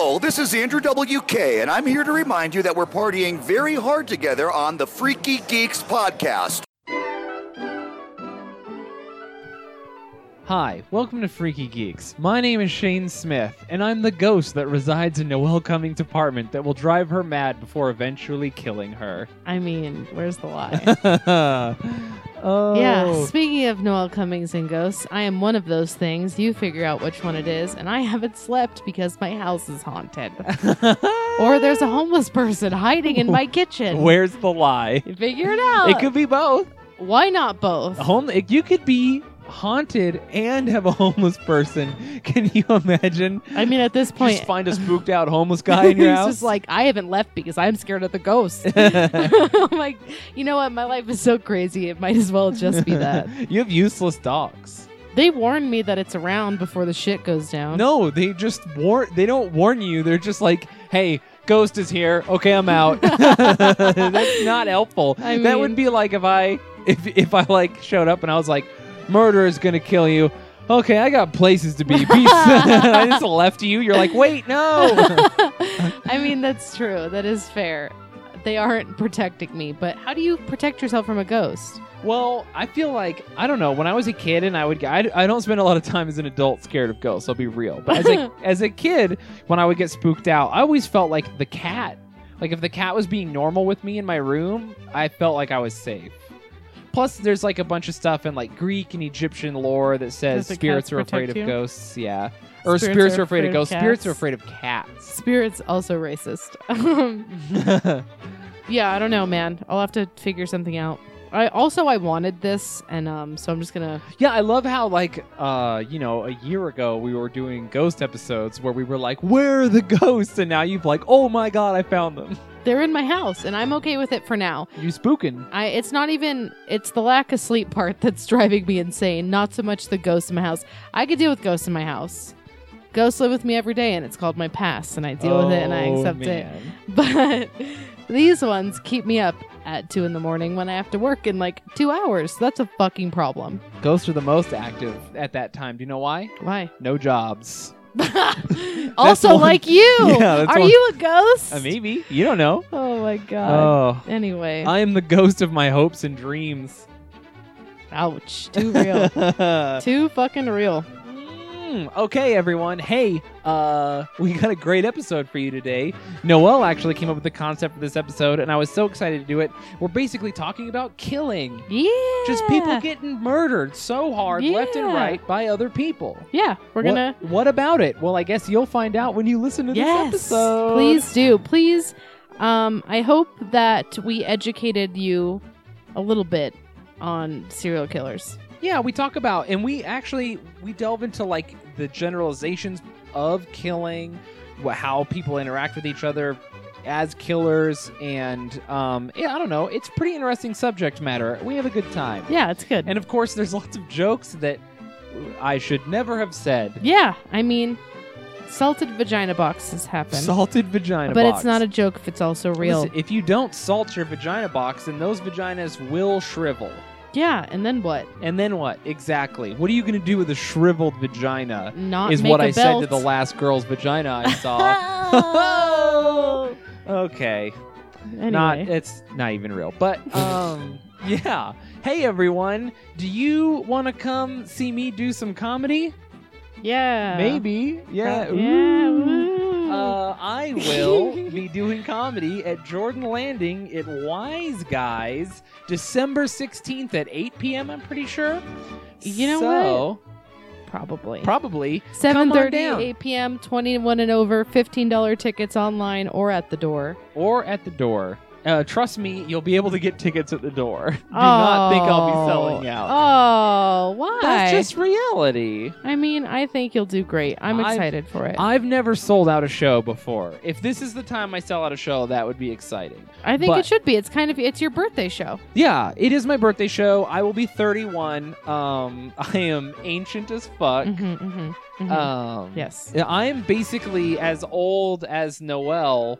Hello, this is Andrew WK, and I'm here to remind you that we're partying very hard together on the Freaky Geeks podcast. Hi, welcome to Freaky Geeks. My name is Shane Smith, and I'm the ghost that resides in Noelle Cummings' apartment that will drive her mad before eventually killing her. I mean, where's the lie? oh. Yeah, speaking of Noel Cummings and ghosts, I am one of those things. You figure out which one it is, and I haven't slept because my house is haunted. or there's a homeless person hiding in my kitchen. Where's the lie? You figure it out. It could be both. Why not both? Home. You could be haunted and have a homeless person. Can you imagine? I mean, at this point, Just find a spooked out homeless guy in your he's house. just like, I haven't left because I'm scared of the ghosts. I'm like, you know what? My life is so crazy. It might as well just be that. you have useless dogs. They warn me that it's around before the shit goes down. No, they just warn. They don't warn you. They're just like, "Hey, ghost is here. Okay, I'm out." That's not helpful. I that would be like if I, if if I like showed up and I was like, "Murder is gonna kill you." Okay, I got places to be. Peace. I just left you. You're like, wait, no. I mean, that's true. That is fair. They aren't protecting me, but how do you protect yourself from a ghost? Well, I feel like I don't know. When I was a kid, and I would, I, I don't spend a lot of time as an adult scared of ghosts. I'll be real. But as a as a kid, when I would get spooked out, I always felt like the cat. Like if the cat was being normal with me in my room, I felt like I was safe. Plus, there's like a bunch of stuff in like Greek and Egyptian lore that says Does the spirits cats are afraid protect of ghosts. Yeah, or Spirits are afraid of afraid of ghosts. Spirits are cats. afraid of cats. Spirits also racist. yeah, I don't know, man. I'll have to figure something out. I also I wanted this, and um, so I'm just gonna. Yeah, I love how like uh, you know, a year ago we were doing ghost episodes where we were like, "Where are the ghosts?" and now you've like, "Oh my god, I found them." They're in my house, and I'm okay with it for now. You spooking. I it's not even it's the lack of sleep part that's driving me insane. Not so much the ghosts in my house. I could deal with ghosts in my house. Ghosts live with me every day, and it's called my past, and I deal with it and I Oh, accept it. But these ones keep me up at two in the morning when I have to work in like two hours. That's a fucking problem. Ghosts are the most active at that time. Do you know why? Why? No jobs. also, one- like you. Yeah, Are one- you a ghost? Uh, maybe you don't know. Oh my god. Oh, Anyway. I am the ghost of my hopes and dreams. Ouch. Too real. Too fucking real. Mm, okay, everyone. Hey, uh, we got a great episode for you today. Noel actually came up with the concept for this episode, and I was so excited to do it. We're basically talking about killing. Yeah. Just people getting murdered so hard, left and right, by other people. Yeah, we're What- gonna. What, about it? Well, I guess you'll find out when you listen to Yes. this episode. Please do. Please. Um, I hope that we educated you a little bit on serial killers. Yeah, we talk about, and we actually we delve into like the generalizations of killing, wh- how people interact with each other as killers, and um, yeah, I don't know. It's pretty interesting subject matter. We have a good time, Yeah, it's good. and of course, there's lots of jokes that I should never have said. yeah, I mean, salted vagina boxes happen. Salted vagina, but box. it's not a joke if it's also real. Listen, if you don't salt your vagina box, then those vaginas will shrivel. Yeah, and then what? And then what? Exactly. What are you going to do with a shriveled vagina? Not is what I said to the last girl's vagina I saw. Okay. anyway. Not it's not even real. But um yeah. Hey everyone, do you want to come see me do some comedy? yeah. Maybe. Yeah. Yeah. Uh, I will be doing comedy at Jordan Landing at Wise Guys December 16th at 8 p.m. I'm pretty sure. You know so, Probably. Probably. Seven thirty, 8 p.m. Twenty-one and over. Fifteen dollar tickets online or at the door. or at the door. Uh, trust me, you'll be able to get tickets at the door. Do not think I'll be selling out. Oh, why? That's just reality. I mean, I think you'll do great. I'm I've- excited for it. I've never sold out a show before. If this is the time I sell out a show, that would be exciting. I think but- it should be. It's kind of it's your birthday show. Yeah, it is my birthday show. I will be 31. Um, I am ancient as fuck. Mm-hmm, mm-hmm, mhm. Um, yes. I am basically as old as Noel,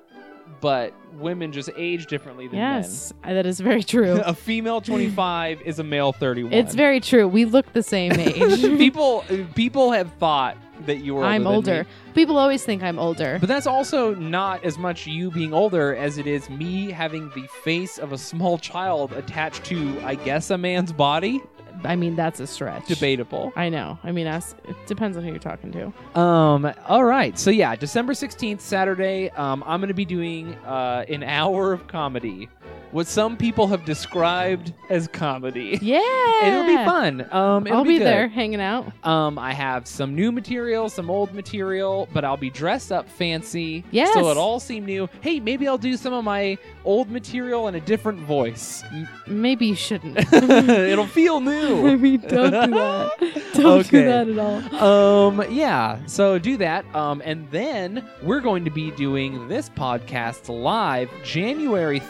but women just age differently than Yes, uh, that is very true. a female 25 is a male 31. it's very true. We look the same age. people people have thought that you were. I'm than older. me. People always think I'm older. But that's also not as much you being older as it is me having the face of a small child attached to, I guess, a man's body. I mean, that's a stretch. Debatable. I know. I mean, ask, it depends on who you're talking to. Um. All right. So yeah, December sixteenth, Saturday. Um, I'm gonna be doing uh an hour of comedy, what some people have described as comedy. Yeah. It'll be fun. Um, it'll I'll be, good. there hanging out. Um, I have some new material, some old material, but I'll be dressed up fancy. Yes. So it all seem new. Hey, maybe I'll do some of my old material in a different voice. M- Maybe you shouldn't. It'll feel new. Maybe don't do that. Don't Okay. do that at all. Um, yeah. So do that. Um, and then we're going to be doing this podcast live January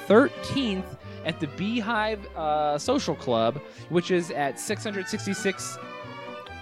13th at the Beehive uh, Social Club, which is at 666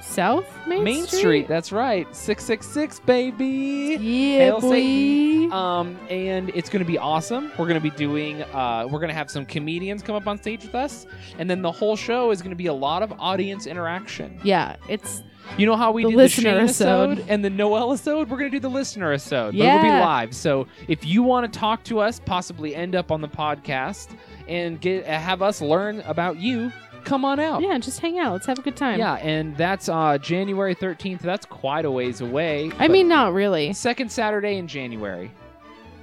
South Main, Main Street. That's right. 666, baby. Yeah, Hail boy. Satan. Um, and it's going to be awesome. We're going to be doing, uh, we're going to have some comedians come up on stage with us. And then the whole show is going to be a lot of audience interaction. yeah, it's You know how we The did listener the episode. and the Noel episode? We're going to do the listener episode. But it'll be live. So if you want to talk to us, possibly end up on the podcast and get have us learn about you, come on out. yeah, just hang out. Let's have a good time. Yeah, and that's uh, January 13th. That's quite a ways away. I mean, not really. second Saturday in January.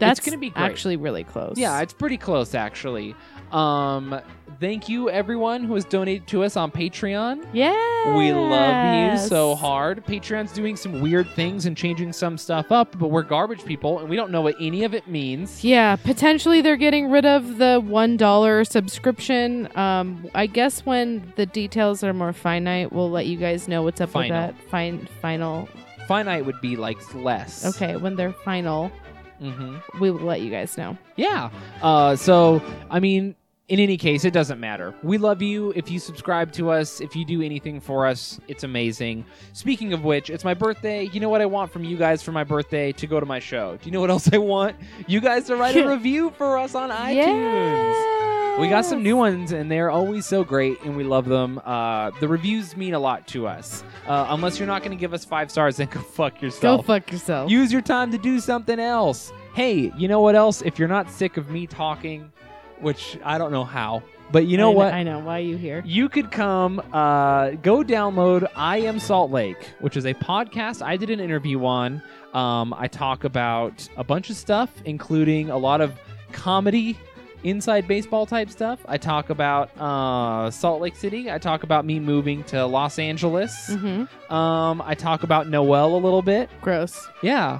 That's gonna be great. actually really close. Yeah, it's pretty close actually. Um, thank you everyone who has donated to us on Patreon. yeah. We love you so hard. Patreon's doing some weird things and changing some stuff up, but we're garbage people and we don't know what any of it means. Yeah, potentially they're getting rid of the one dollar subscription. Um, I guess when the details are more finite, we'll let you guys know what's up Final. with that. Fine, final. Finite would be like less. Okay, when they're final, hmm we will let you guys know. Yeah. Uh, so, I mean, in any case, it doesn't matter. We love you. If you subscribe to us, if you do anything for us, it's amazing. Speaking of which, it's my birthday. You know what I want from you guys for my birthday? To go to my show. Do you know what else I want? You guys to write a review for us on iTunes. We got some new ones, and they're always so great, and we love them. Uh, the reviews mean a lot to us. Uh, unless you're not going to give us five stars, then go fuck yourself. Go fuck yourself. Use your time to do something else. Hey, you know what else? If you're not sick of me talking, which I don't know how, but you know I what? I know. Why are you here? You could come, uh, go download I Am Salt Lake, which is a podcast I did an interview on. Um, I talk about a bunch of stuff, including a lot of comedy, inside baseball type stuff. I talk about uh, Salt Lake City. I talk about me moving to Los Angeles. Mm-hmm. Um, I talk about Noel a little bit. Gross. Yeah.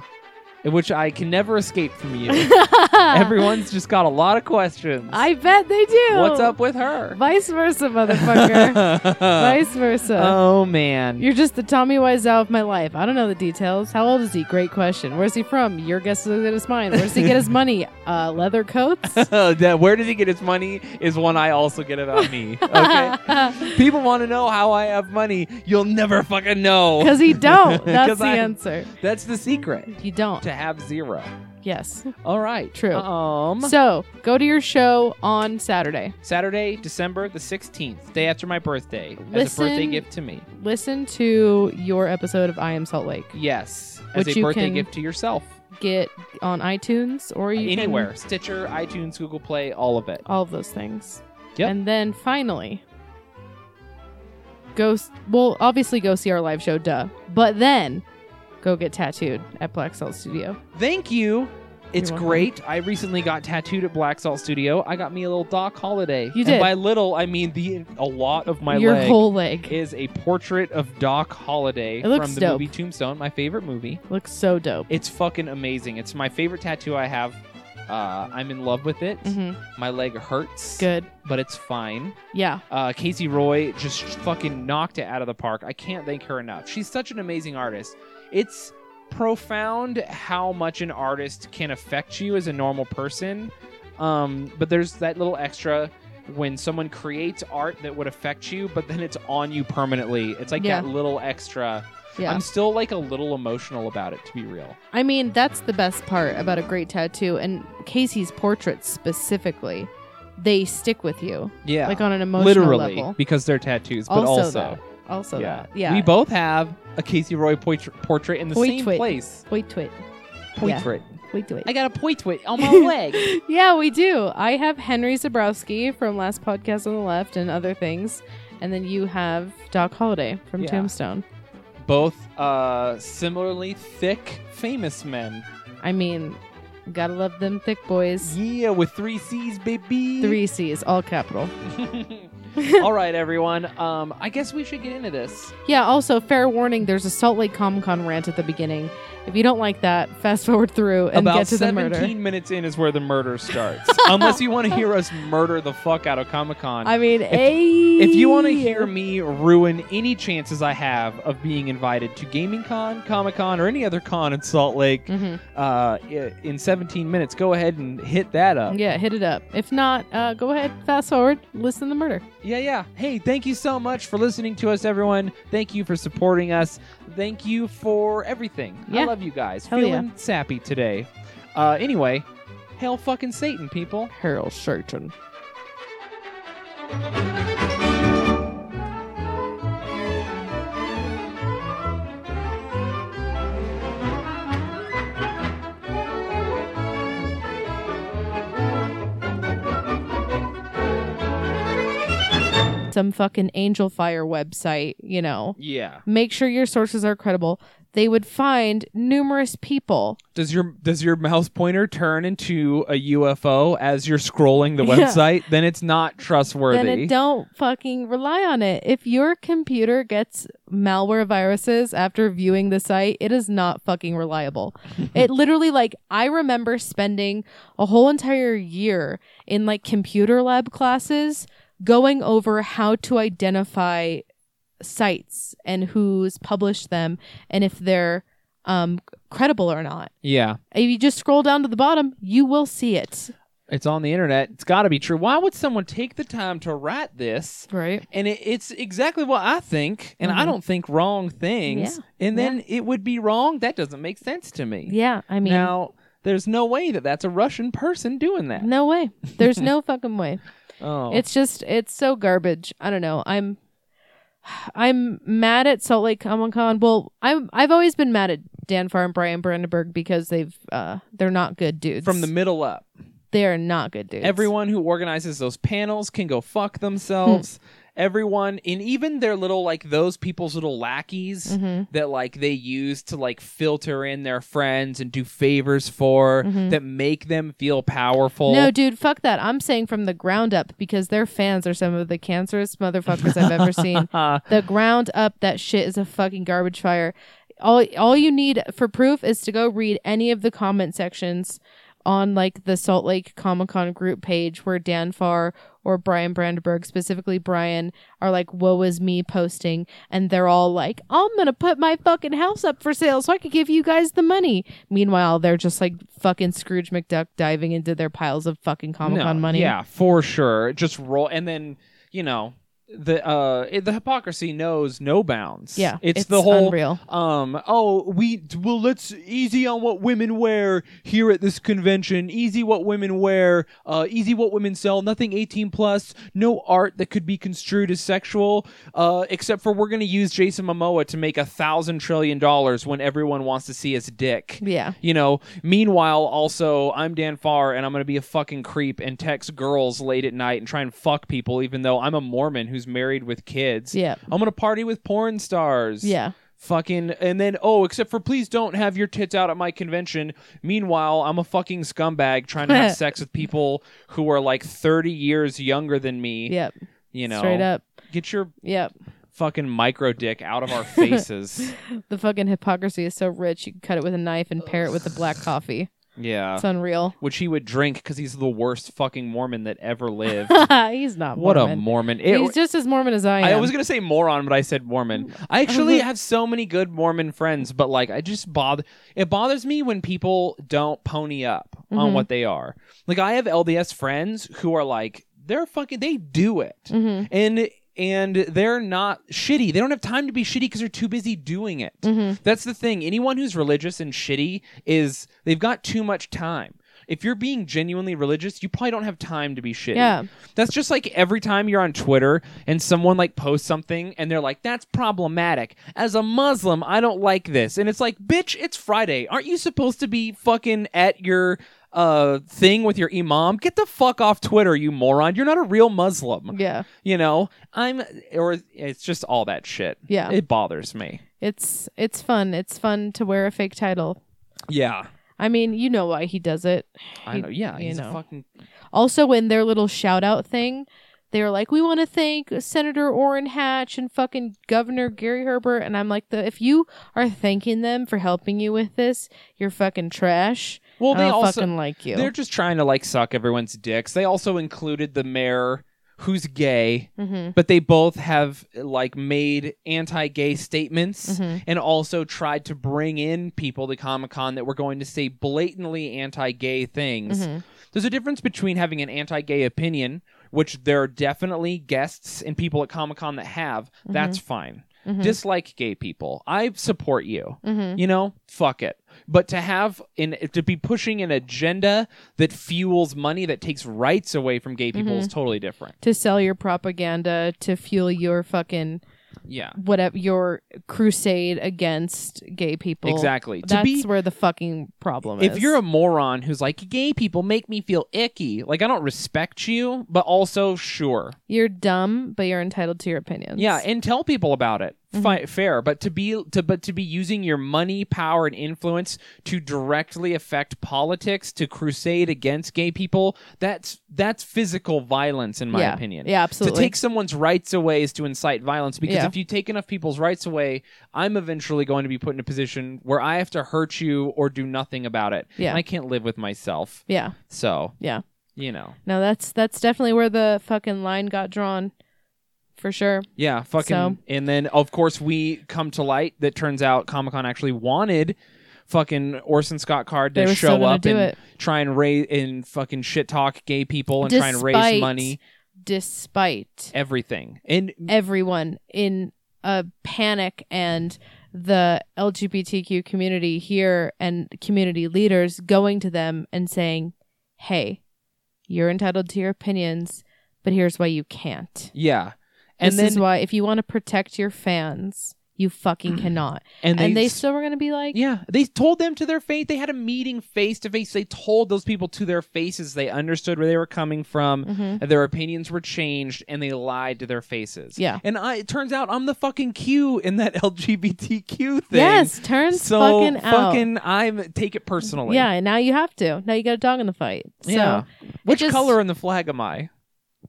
In which I can never escape from you. Everyone's just got a lot of questions. I bet they do. What's up with her? Vice versa, motherfucker. Vice versa. Oh man. You're just the Tommy Wiseau of my life. I don't know the details. How old is he? Great question. Where's he from? Your guess is as good as mine. Where does he get his money? Uh, leather coats? that where does he get his money is one I also get about me. Okay. People want to know how I have money. You'll never fucking know. Because he don't. That's 'Cause the I- answer. That's the secret. You don't. To have zero. Yes. All right. True. Um So go to your show on Saturday. Saturday, December the 16th, day after my birthday, as a birthday gift to me. Listen to your episode of I Am Salt Lake. Yes. As Which a you birthday can- gift to yourself. Get on iTunes or you can- Anywhere. Stitcher, iTunes, Google Play, all of it. all of those things. Yep. And then finally, go. s- Well, obviously go see our live show, duh. But then, go get tattooed at Black Salt Studio. Thank you. It's welcome. great. I recently got tattooed at Black Salt Studio. I got me a little Doc Holliday. You And did. by little, I mean the a lot of my Your leg whole leg is a portrait of Doc Holliday It looks from the dope. movie Tombstone, my favorite movie. looks so dope. It's fucking amazing. It's my favorite tattoo I have. Uh, I'm in love with it. hmm My leg hurts, Good. but it's fine. Yeah. Uh, Casey Roy just fucking knocked it out of the park. I can't thank her enough. She's such an amazing artist. It's profound how much an artist can affect you as a normal person. Um, but there's that little extra when someone creates art that would affect you, but then it's on you permanently. It's like Yeah. that little extra. Yeah. I'm still like a little emotional about it, to be real. I mean, that's the best part about a great tattoo, and Casey's portraits specifically. They stick with you, Yeah. like on an emotional Literally, level. because they're tattoos, but Also, also, though, Also that. Yeah. We both have a Casey Roy portrait, portrait in the same place. Yeah. Portrait. wait. I got a portrait on my leg. Yeah, we do. I have Henry Zebrowski from last podcast on the left and other things. And then you have Doc Holliday from Yeah. Tombstone. Both uh, similarly thick, famous men. I mean, gotta love them thick boys. Yeah, with three C's, baby. Three C's, all capital. All right, everyone. Um, I guess we should get into this. Yeah, also, fair warning there's a Salt Lake Comic Con rant at the beginning. If you don't like that, fast forward through and About get to the murder. 17 murder. minutes in is where the murder starts. Unless you want to hear us murder the fuck out of Comic Con. I mean, If you want to hear me ruin any chances I have of being invited to Gaming Con, Comic Con, or any other con in Salt Lake Mhm. uh, in 17 minutes, go ahead and hit that up. Yeah, hit it up. If not, uh, go ahead, fast forward, listen to the murder. Yeah, yeah. Hey, thank you so much for listening to us, everyone. Thank you for supporting us. Thank you for everything. I love you guys. Hell Feeling sappy today. Uh, anyway, hail fucking Satan, people. Harold Satan. Some fucking Angelfire website, you know. Yeah. Make sure your sources are credible. They would find numerous people. Does your does your mouse pointer turn into a UFO as you're scrolling the Yeah. website? Then it's not trustworthy. Then it don't fucking rely on it. If your computer gets malware viruses after viewing the site, it is not fucking reliable. it literally like I remember spending a whole entire year in like computer lab classes going over how to identify sites and who's published them and if they're um credible or not. yeah. If you just scroll down to the bottom, you will see it. It's on the internet. It's got to be true. Why would someone take the time to write this? Right. And it, it's exactly what I think, and I Mhm. don't think wrong things. Yeah. And then it would be wrong. That doesn't make sense to me. Yeah, I mean now, there's no way that that's a Russian person doing that. no way. There's no fucking way. Oh, It's just it's so garbage. I don't know. I'm I'm mad at Salt Lake Comic Con. Well, I'm I've always been mad at Dan Farr and Bryan Brandenburg because they've uh they're not good dudes. from the middle up. they are not good dudes. Everyone who organizes those panels can go fuck themselves. Everyone, and even their little like those people's little lackeys Mhm. that like they use to like filter in their friends and do favors for Mhm. that make them feel powerful. No, dude, fuck that. I'm saying from the ground up because their fans are some of the cancerous motherfuckers I've ever seen. The ground up, that shit is a fucking garbage fire. All all you need for proof is to go read any of the comment sections on like the Salt Lake Comic Con group page where Dan Farr or Bryan Brandenburg, specifically Bryan, are like, woe is me posting. And they're all like, I'm going to put my fucking house up for sale so I could give you guys the money. Meanwhile, they're just like fucking Scrooge McDuck diving into their piles of fucking Comic Con No, money. Yeah, for sure. Just roll, and then you know the uh it, the hypocrisy knows no bounds. Yeah, it's, it's the whole unreal. um oh we well let's easy on what women wear here at this convention easy what women wear uh easy what women sell nothing 18 plus no art that could be construed as sexual uh except for we're gonna use Jason Momoa to make a thousand trillion dollars when everyone wants to see his dick Yeah. you know, meanwhile, also, I'm Dan Farr and I'm going to be a fucking creep and text girls late at night and try and fuck people, even though I'm a Mormon who's married with kids. Yeah. I'm going to party with porn stars. Yeah. Fucking, and then, oh, except for please don't have your tits out at my convention. Meanwhile, I'm a fucking scumbag trying to have sex with people who are like 30 years younger than me. Yep. You know, Straight up. Get your Yep. fucking micro dick out of our faces. The fucking hypocrisy is so rich. You can cut it with a knife and pair it with the black coffee. Yeah. It's unreal. Which he would drink because he's the worst fucking Mormon that ever lived. He's not What a Mormon. Mormon! It- He's just as Mormon as I am. I was gonna say moron, but I said Mormon. I actually have so many good Mormon friends, but like I just bother. It bothers me when people don't pony up on Mhm. what they are. Like I have LDS friends who are like they're fucking they do it, Mhm. and and they're not shitty. They don't have time to be shitty because they're too busy doing it. Mhm. That's the thing. Anyone who's religious and shitty is they've got too much time. if you're being genuinely religious, you probably don't have time to be shitty. Yeah. That's just like every time you're on Twitter and someone like posts something and they're like, that's problematic. As a Muslim, I don't like this. And it's like, bitch, it's Friday. Aren't you supposed to be fucking at your uh thing with your imam? Get the fuck off Twitter, you moron. You're not a real Muslim. Yeah. You know? I'm or it's just all that shit. Yeah. It bothers me. It's it's fun. It's fun to wear a fake title. Yeah. I mean, you know why he does it. I know. Yeah, you he's know. a fucking Also, in their little shout out thing, they were like, "We want to thank Senator Orrin Hatch and fucking Governor Gary Herbert." And I'm like, "The if you are thanking them for helping you with this, you're fucking trash. Well, they also fucking like you." They're just trying to like suck everyone's dicks. They also included the mayor who's gay, mm-hmm. but they both have like made anti-gay statements Mhm. and also tried to bring in people to Comic-Con that were going to say blatantly anti-gay things. Mhm. There's a difference between having an anti-gay opinion, which there are definitely guests and people at Comic-Con that have. That's fine. Mhm. Dislike gay people. I support you. Mhm. You know, fuck it. But to have in to be pushing an agenda that fuels money that takes rights away from gay people Mm-hmm. is totally different. to sell your propaganda to fuel your fucking Yeah. whatever your crusade against gay people. Exactly. To That's be where the fucking problem is. if you're a moron who's like gay people make me feel icky, like I don't respect you, but also sure. you're dumb, but you're entitled to your opinions. Yeah, and tell people about it. Mm-hmm. Fi- fair, but to be to but to be using your money, power, and influence to directly affect politics to crusade against gay people, that's that's physical violence, in my Yeah. opinion. Yeah, absolutely. To take someone's rights away is to incite violence because Yeah. if you take enough people's rights away, I'm eventually going to be put in a position where I have to hurt you or do nothing about it. Yeah. And I can't live with myself. yeah, So, yeah. you know. No, that's that's definitely where the fucking line got drawn, for sure. Yeah, fucking. So- And then, of course, we come to light that turns out Comic Con actually wanted fucking Orson Scott Card to show up and it. try and raise and fucking shit talk gay people and try and raise money, Despite everything. And everyone in a panic and the LGBTQ community here and community leaders going to them and saying, "Hey, you're entitled to your opinions, but here's why you can't." yeah, and this then is why if you want to protect your fans, you fucking cannot. and they, and they still were going to be like, yeah, they told them to their face. They had a meeting face to face. They told those people to their faces. They understood where they were coming from. Mhm. and Their opinions were changed, and they lied to their faces. Yeah. and I, it turns out I'm the fucking Q in that LGBTQ thing. "Yes, turns so fucking out." fucking I'm take it personally. Yeah, and now you have to. Now you got a dog in the fight. So, yeah. Which just- color in the flag am I?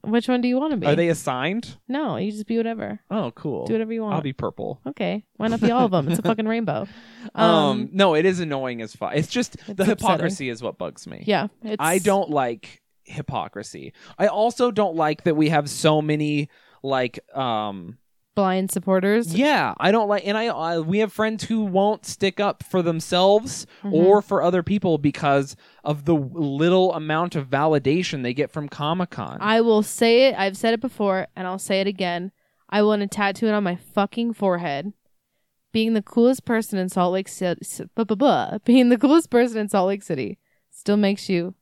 Which one do you want to be? Are they assigned? No, you just be whatever. Oh, cool. Do whatever you want. I'll be purple. Okay, why not be all of them? It's a fucking rainbow. Um, no, it is annoying as fuck. It's just the upsetting. hypocrisy is what bugs me. yeah, it's, I don't like hypocrisy. I also don't like that we have so many like um blind supporters. yeah, I don't like and I, I we have friends who won't stick up for themselves Mhm. or for other people because of the little amount of validation they get from Comic-Con. I will say it. I've said it before, and I'll say it again. I want to tattoo it on my fucking forehead. Being the coolest person in Salt Lake City, being the coolest person in Salt Lake City, still makes you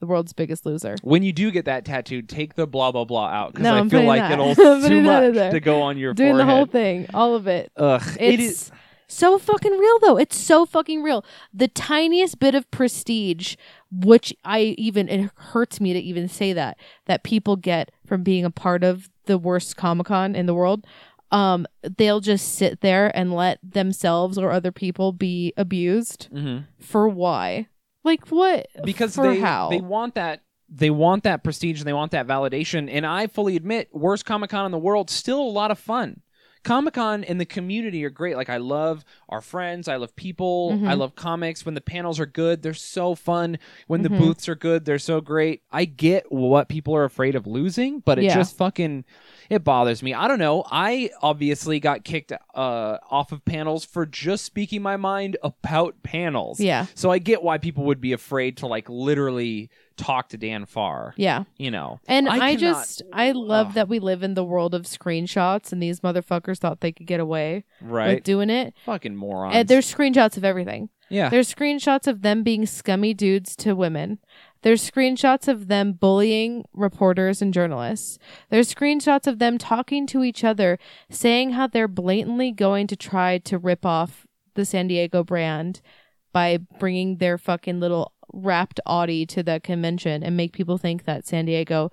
the world's biggest loser. when you do get that tattooed, take the blah blah blah out because No, I I'm feel like that. it'll too putting that in much to go on your Doing the whole thing, all of it. Ugh, It's it is. so fucking real though. It's so fucking real. The tiniest bit of prestige, which I even it hurts me to even say that that people get from being a part of the worst Comic Con in the world. Um, they'll just sit there and let themselves or other people be abused Mhm. for why? Like what? because for they how? they want that they want that prestige and they want that validation and i fully admit worst comic-con in the world still a lot of fun comic-con and the community are great like i love our friends i love people Mhm. i love comics when the panels are good they're so fun when the Mhm. booths are good they're so great i get what people are afraid of losing but it Yeah. just fucking it bothers me i don't know i obviously got kicked uh, off of panels for just speaking my mind about panels Yeah, so I get why people would be afraid to like literally talk to Dan Farr. yeah. You know, And I, I cannot- just I love Ugh. that we live in the world of screenshots, and these motherfuckers thought they could get away right. with doing it. Fucking morons. And there's screenshots of everything. Yeah. There's screenshots of them being scummy dudes to women. There's screenshots of them bullying reporters and journalists. There's screenshots of them talking to each other, saying how they're blatantly going to try to rip off the San Diego brand by bringing their fucking little wrapped Audi to the convention and make people think that San Diego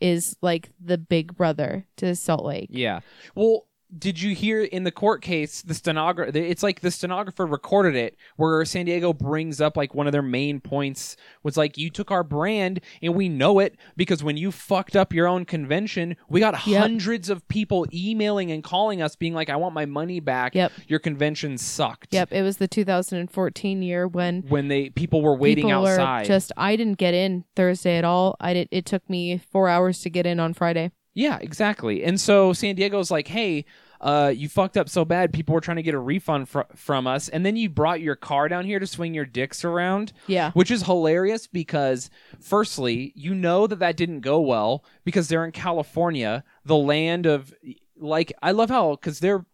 is like the big brother to Salt Lake. Yeah. Well, did you hear in the court case the stenographer? It's like the stenographer recorded it, where San Diego brings up like one of their main points was like, "You took our brand, and we know it because when you fucked up your own convention, we got Yep. hundreds of people emailing and calling us, being like, "I want my money back. Yep. Your convention sucked." Yep, it was the 2014 year when When they people were waiting people outside. were just I didn't get in Thursday at all. I did it took me 4 hours to get in on Friday. Yeah, exactly. And so San Diego's like, hey, uh, you fucked up so bad. People were trying to get a refund fr- from us, and then you brought your car down here to swing your dicks around, Yeah. which is hilarious because, firstly, you know that that didn't go well because they're in California, the land of like. I love how because they're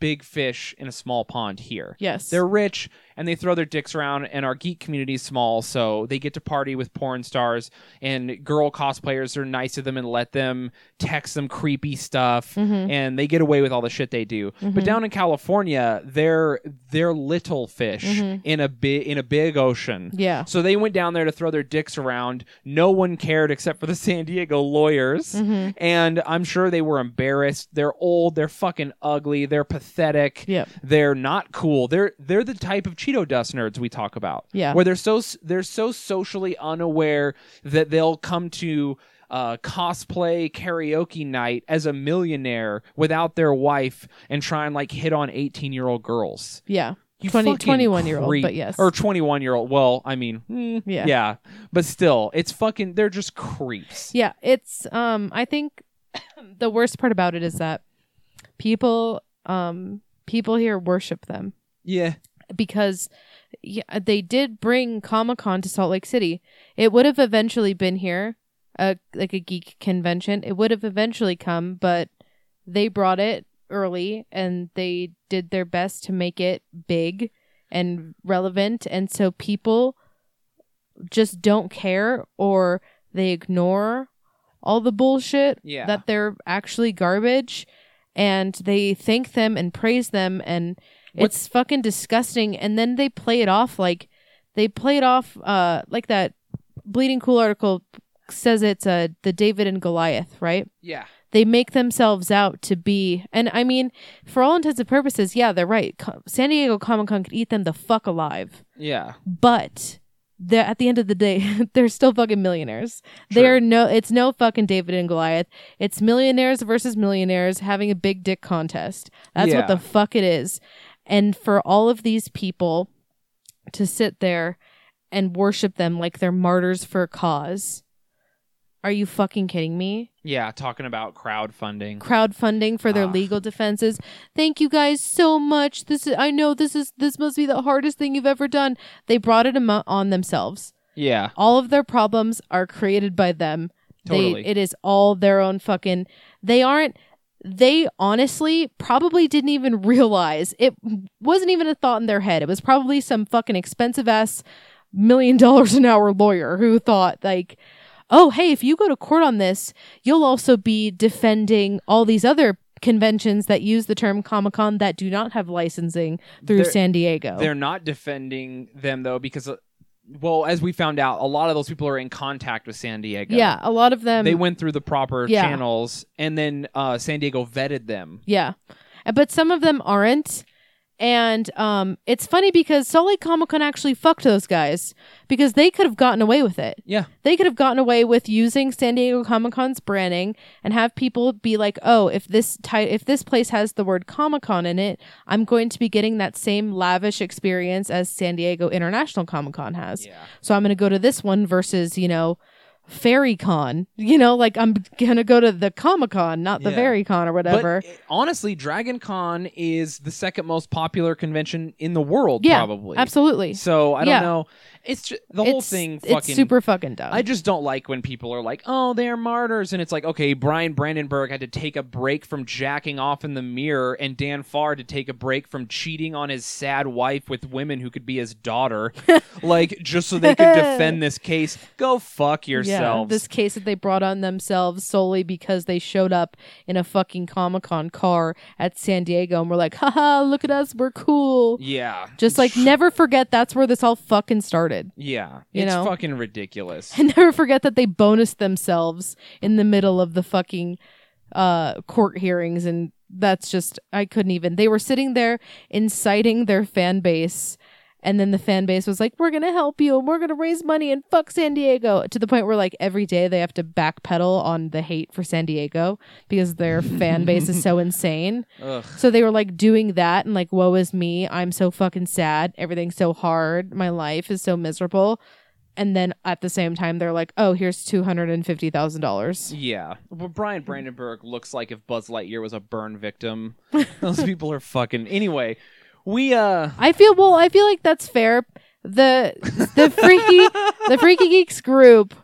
big fish in a small pond here. Yes. They're rich and they throw their dicks around, and our geek community is small, so they get to party with porn stars and girl cosplayers are nice to them and let them text them creepy stuff, Mhm. and they get away with all the shit they do. But down in California, they're they're little fish Mhm. in a big in a big ocean. yeah. So they went down there to throw their dicks around. No one cared except for the San Diego lawyers. Mhm. And I'm sure they were embarrassed. They're old, they're fucking ugly, they're pathetic. Yep. They're not cool. They're they're the type of Cheeto dust nerds we talk about. Yeah. Where they're so they're so socially unaware that they'll come to uh, cosplay karaoke night as a millionaire without their wife and try and like hit on 18 year old girls. Yeah. You 20 fucking 21 year old, but yes. Or 21 year old. Well, I mean, mm, Yeah. yeah. But still, it's fucking, they're just creeps. Yeah, it's um I think the worst part about it is that people um people here worship them Yeah. Because yeah, they did bring Comic-Con to Salt Lake City. It would have eventually been here, uh, like a geek convention. It would have eventually come, but they brought it early and they did their best to make it big and relevant and so people just don't care or they ignore all the bullshit Yeah. that they're actually garbage and they thank them and praise them and it's fucking disgusting and then they play it off like they play it off uh like that bleeding cool article says it's uh the David and Goliath, right? Yeah. They make themselves out to be and I mean for all intents and purposes, yeah, they're right. Co- San Diego Comic-Con could eat them the fuck alive. Yeah. But they're at the end of the day, they're still fucking millionaires. True. They're no it's no fucking David and Goliath. It's millionaires versus millionaires having a big dick contest. That's Yeah. what the fuck it is. And for all of these people to sit there and worship them like they're martyrs for a cause. Are you fucking kidding me? Yeah. Talking about crowdfunding. crowdfunding for their legal defenses. Thank you guys so much. This is I know this is this must be the hardest thing you've ever done. They brought it on themselves. Yeah. All of their problems are created by them. Totally. They it is all their own fucking they aren't they honestly probably didn't even realize it wasn't even a thought in their head. It was probably some fucking expensive ass million dollars an hour lawyer who thought like oh hey if you go to court on this you'll also be defending all these other conventions that use the term comic-con that do not have licensing through They're- san diego They're not defending them though because, well, as we found out, a lot of those people are in contact with San Diego. yeah a lot of them they went through the proper Yeah. channels, and then uh, San Diego vetted them. Yeah. But some of them aren't. And um it's funny because Salt Lake Comic Con actually fucked those guys because they could have gotten away with it. Yeah. They could have gotten away with using San Diego Comic Con's branding and have people be like, "Oh, if this ti- if this place has the word Comic Con in it, I'm going to be getting that same lavish experience as San Diego International Comic Con has." Yeah. So I'm going to go to this one versus, you know, fairy con. You know, like I'm gonna go to the Comic Con, not the Yeah. fairy con or whatever. But uh, honestly, Dragon Con is the second most popular convention in the world, yeah, probably. absolutely. So I don't Yeah. know. It's just, the whole It's- thing. it's super fucking dumb. I just don't like when people are like, "Oh, they're martyrs," and it's like, okay, Bryan Brandenburg had to take a break from jacking off in the mirror, and Dan Farr to take a break from cheating on his sad wife with women who could be his daughter, like just so they could defend this case. Go fuck Yeah, yourselves. this case that they brought on themselves solely because they showed up in a fucking Comic Con car at San Diego and were like, haha, look at us, we're cool. yeah, Just like never forget that's where this all fucking started. Yeah, You it's know? fucking ridiculous. And never forget that they bonused themselves in the middle of the fucking uh court hearings and that's just I couldn't even. They were sitting there inciting their fan base and then the fan base was like, "We're gonna help you, and we're gonna raise money, and fuck San Diego." To the point where, like, every day they have to backpedal on the hate for San Diego because their fan base is so insane. Ugh. So they were like doing that and like, woe is me. I'm so fucking sad. Everything's so hard. My life is so miserable. And then at the same time, they're like, oh, here's $250,000. Yeah. Well, Bryan Brandenburg looks like if Buzz Lightyear was a burn victim. Those people are fucking. Anyway, we, uh. I feel, well, I feel like that's fair. The, the freaky, the freaky geeks group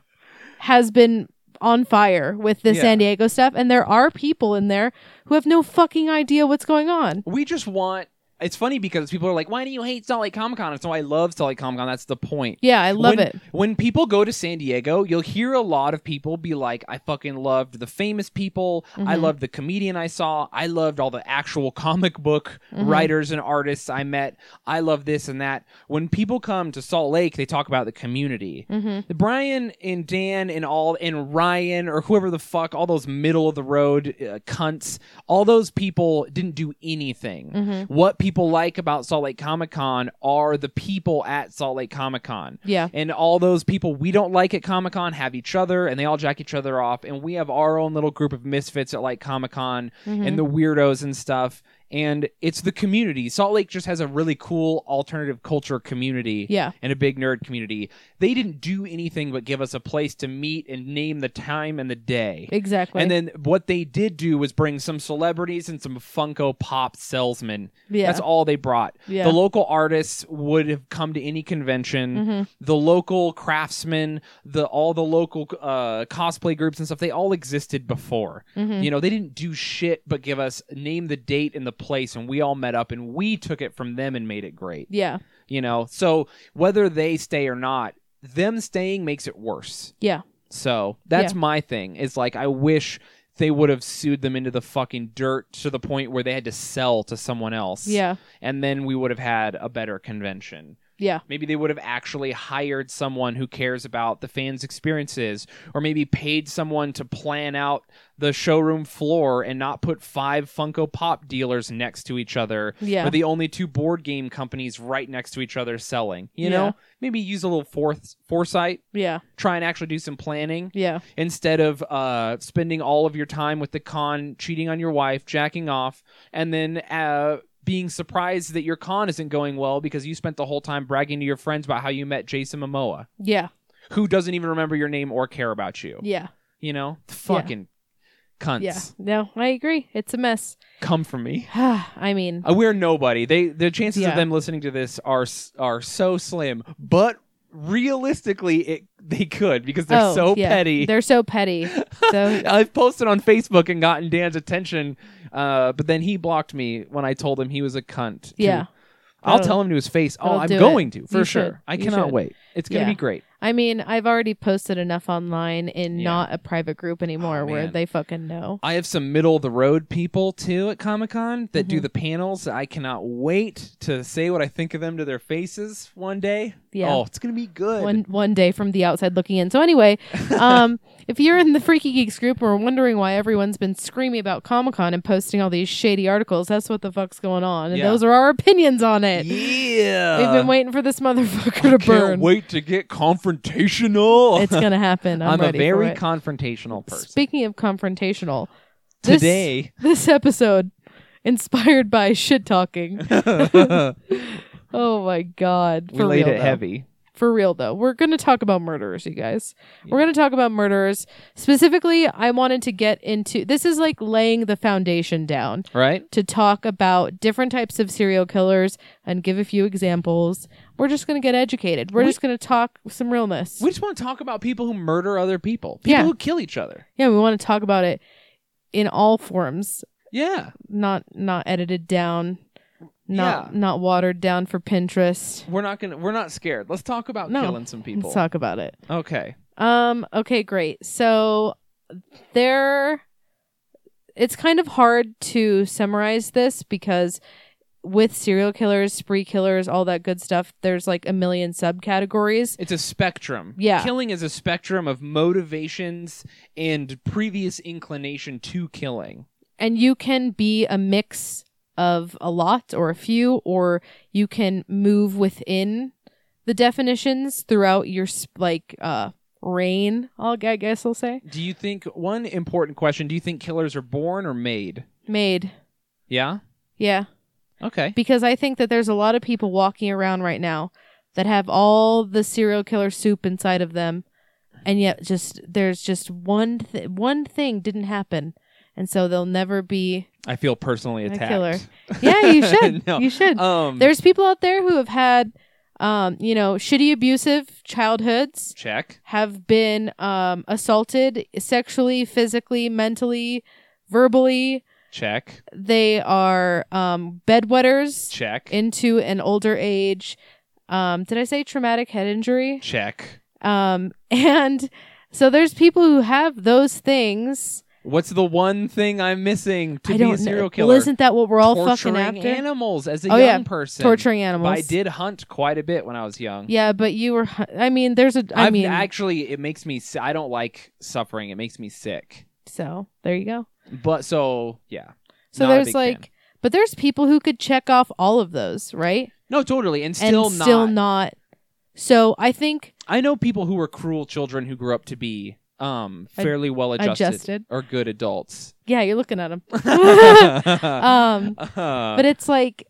has been on fire with the Yeah. San Diego stuff. And there are people in there who have no fucking idea what's going on. We just want. It's funny because people are like, "Why do you hate Salt Lake Comic Con?" It's why I love Salt Lake Comic Con. That's the point. Yeah, I love when, it. When people go to San Diego, you'll hear a lot of people be like, I fucking loved the famous people. I Mhm. loved the comedian I saw. I loved all the actual comic book Mhm. writers and artists I met. I love this and that. When people come to Salt Lake, they talk about the community. Mm-hmm. Bryan and Dan and all and Ryan or whoever the fuck, all those middle of the road uh, cunts, all those people didn't do anything. Mm-hmm. What people like about Salt Lake Comic Con are the people at Salt Lake Comic Con. Yeah. And all those people we don't like at Comic Con have each other and they all jack each other off. And we have our own little group of misfits at like Comic Con Mhm. and the weirdos and stuff. And it's the community. Salt Lake just has a really cool alternative culture community Yeah. and a big nerd community. They didn't do anything but give us a place to meet and name the time and the day. Exactly. And then what they did do was bring some celebrities and some Funko Pop salesmen. yeah. That's all they brought. Yeah. The local artists would have come to any convention. Mhm. The local craftsmen, the all the local uh, cosplay groups and stuff, they all existed before. Mhm. You know, they didn't do shit but give us name the date and the place, and we all met up and we took it from them and made it great. Yeah. You know, so whether they stay or not, them staying makes it worse. Yeah. So that's Yeah. my thing. Is like I wish they would have sued them into the fucking dirt to the point where they had to sell to someone else. Yeah. And then we would have had a better convention. Yeah. Maybe they would have actually hired someone who cares about the fans' experiences, or maybe paid someone to plan out the showroom floor and not put five Funko Pop dealers next to each other, Yeah. or the only two board game companies right next to each other selling. You Yeah. know, maybe use a little forth foresight, Yeah. try and actually do some planning Yeah. instead of uh, spending all of your time with the con, cheating on your wife, jacking off, and then uh, being surprised that your con isn't going well because you spent the whole time bragging to your friends about how you met Jason Momoa, Yeah. who doesn't even remember your name or care about you. Yeah. You know, fucking cunts. Yeah. No, I agree. It's a mess. Come from me. I mean, Uh, we're nobody. They the chances Yeah. of them listening to this are are so slim, but realistically, it they could because they're oh, so yeah. petty. They're so petty. So I've posted on Facebook and gotten Dan's attention, uh, but then he blocked me when I told him he was a cunt. too. yeah. I'll That'll- tell him to his face. Oh, that'll I'm do going to for You sure. should. I You cannot should. wait. It's gonna Yeah. be great. I mean, I've already posted enough online in Yeah. not a private group anymore Oh, where man. they fucking know. I have some middle of the road people too at Comic Con that do Mhm. the panels. I cannot wait to say what I think of them to their faces one day. Yeah. Oh, it's gonna be good. One one day from the outside looking in. So anyway, um, if you're in the Freaky Geeks group or wondering why everyone's been screaming about Comic Con and posting all these shady articles, that's what the fuck's going on, and Yeah. those are our opinions on it. yeah. We've been waiting for this motherfucker I to can't burn. wait to get confrontational. It's gonna happen. I'm, I'm, a very for it. confrontational person. Speaking of confrontational, this- Today, this episode inspired by shit talking. Oh my god! For laid real, it though. heavy. For real though. We're going to talk about murderers, you guys. We're going to talk about murderers. Specifically, I wanted to get into this is like laying the foundation down Right? to talk about different types of serial killers and give a few examples. We're just going to get educated. We're We- just going to talk some realness. We just want to talk about people who murder other people, people Yeah. who kill each other. yeah, we want to talk about it in all forms, Yeah. not not edited down, not Yeah. not watered down for Pinterest. We're not gonna. We're not scared. Let's talk about No. killing some people. Let's talk about it. Okay. Um, okay, great. So there it's kind of hard to summarize this because with serial killers, spree killers, all that good stuff, there's like a million subcategories. It's a spectrum. Yeah. Killing is a spectrum of motivations and previous inclination to killing. And you can be a mix of a lot or a few, or you can move within the definitions throughout your sp- like uh reign. I'll I guess I'll say Do you think one important question? Do you think killers are born or made? made. Yeah. Yeah. Okay. because I think that there's a lot of people walking around right now that have all the serial killer soup inside of them, and yet just there's just one th- one thing didn't happen, and so they'll never be. I feel personally attacked. killer. Yeah, you should. No. You should. Um. There's people out there who have had, um, you know, shitty abusive childhoods, check. have been um assaulted sexually, physically, mentally, verbally. Check. They are um bedwetters. Check. into an older age. Um, did I say traumatic head injury? check. Um, and so there's people who have those things. What's the one thing I'm missing to I be a serial killer? Well, isn't that what we're all Torturing fucking after? animals as a Oh, young yeah. person. Torturing animals. I did hunt quite a bit when I was young. Yeah, but you were. I mean, there's a. I I've mean, actually, it makes me. I don't like suffering. It makes me sick. so there you go. But so yeah. So there's big fan. like, but there's people who could check off all of those, right? no, totally, and still and not. still not. So I think I know people who were cruel children who grew up to be um fairly well adjusted, adjusted. or good adults. yeah, you're looking at them. um, But it's like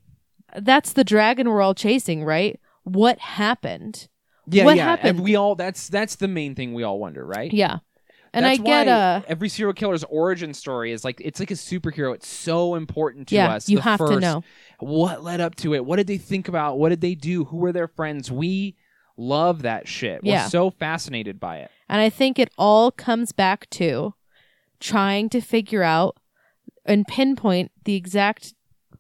that's the dragon we're all chasing, right? What happened? yeah, what yeah, happened? And we all that's that's the main thing we all wonder, right? Yeah. And That's I get why uh every serial killer's origin story is like it's like a superhero. It's so important to yeah, us. you the have to know. what led up to it. What did they think about? What did they do? Who were their friends? We love that shit. Yeah. We're so fascinated by it. And I think it all comes back to trying to figure out and pinpoint the exact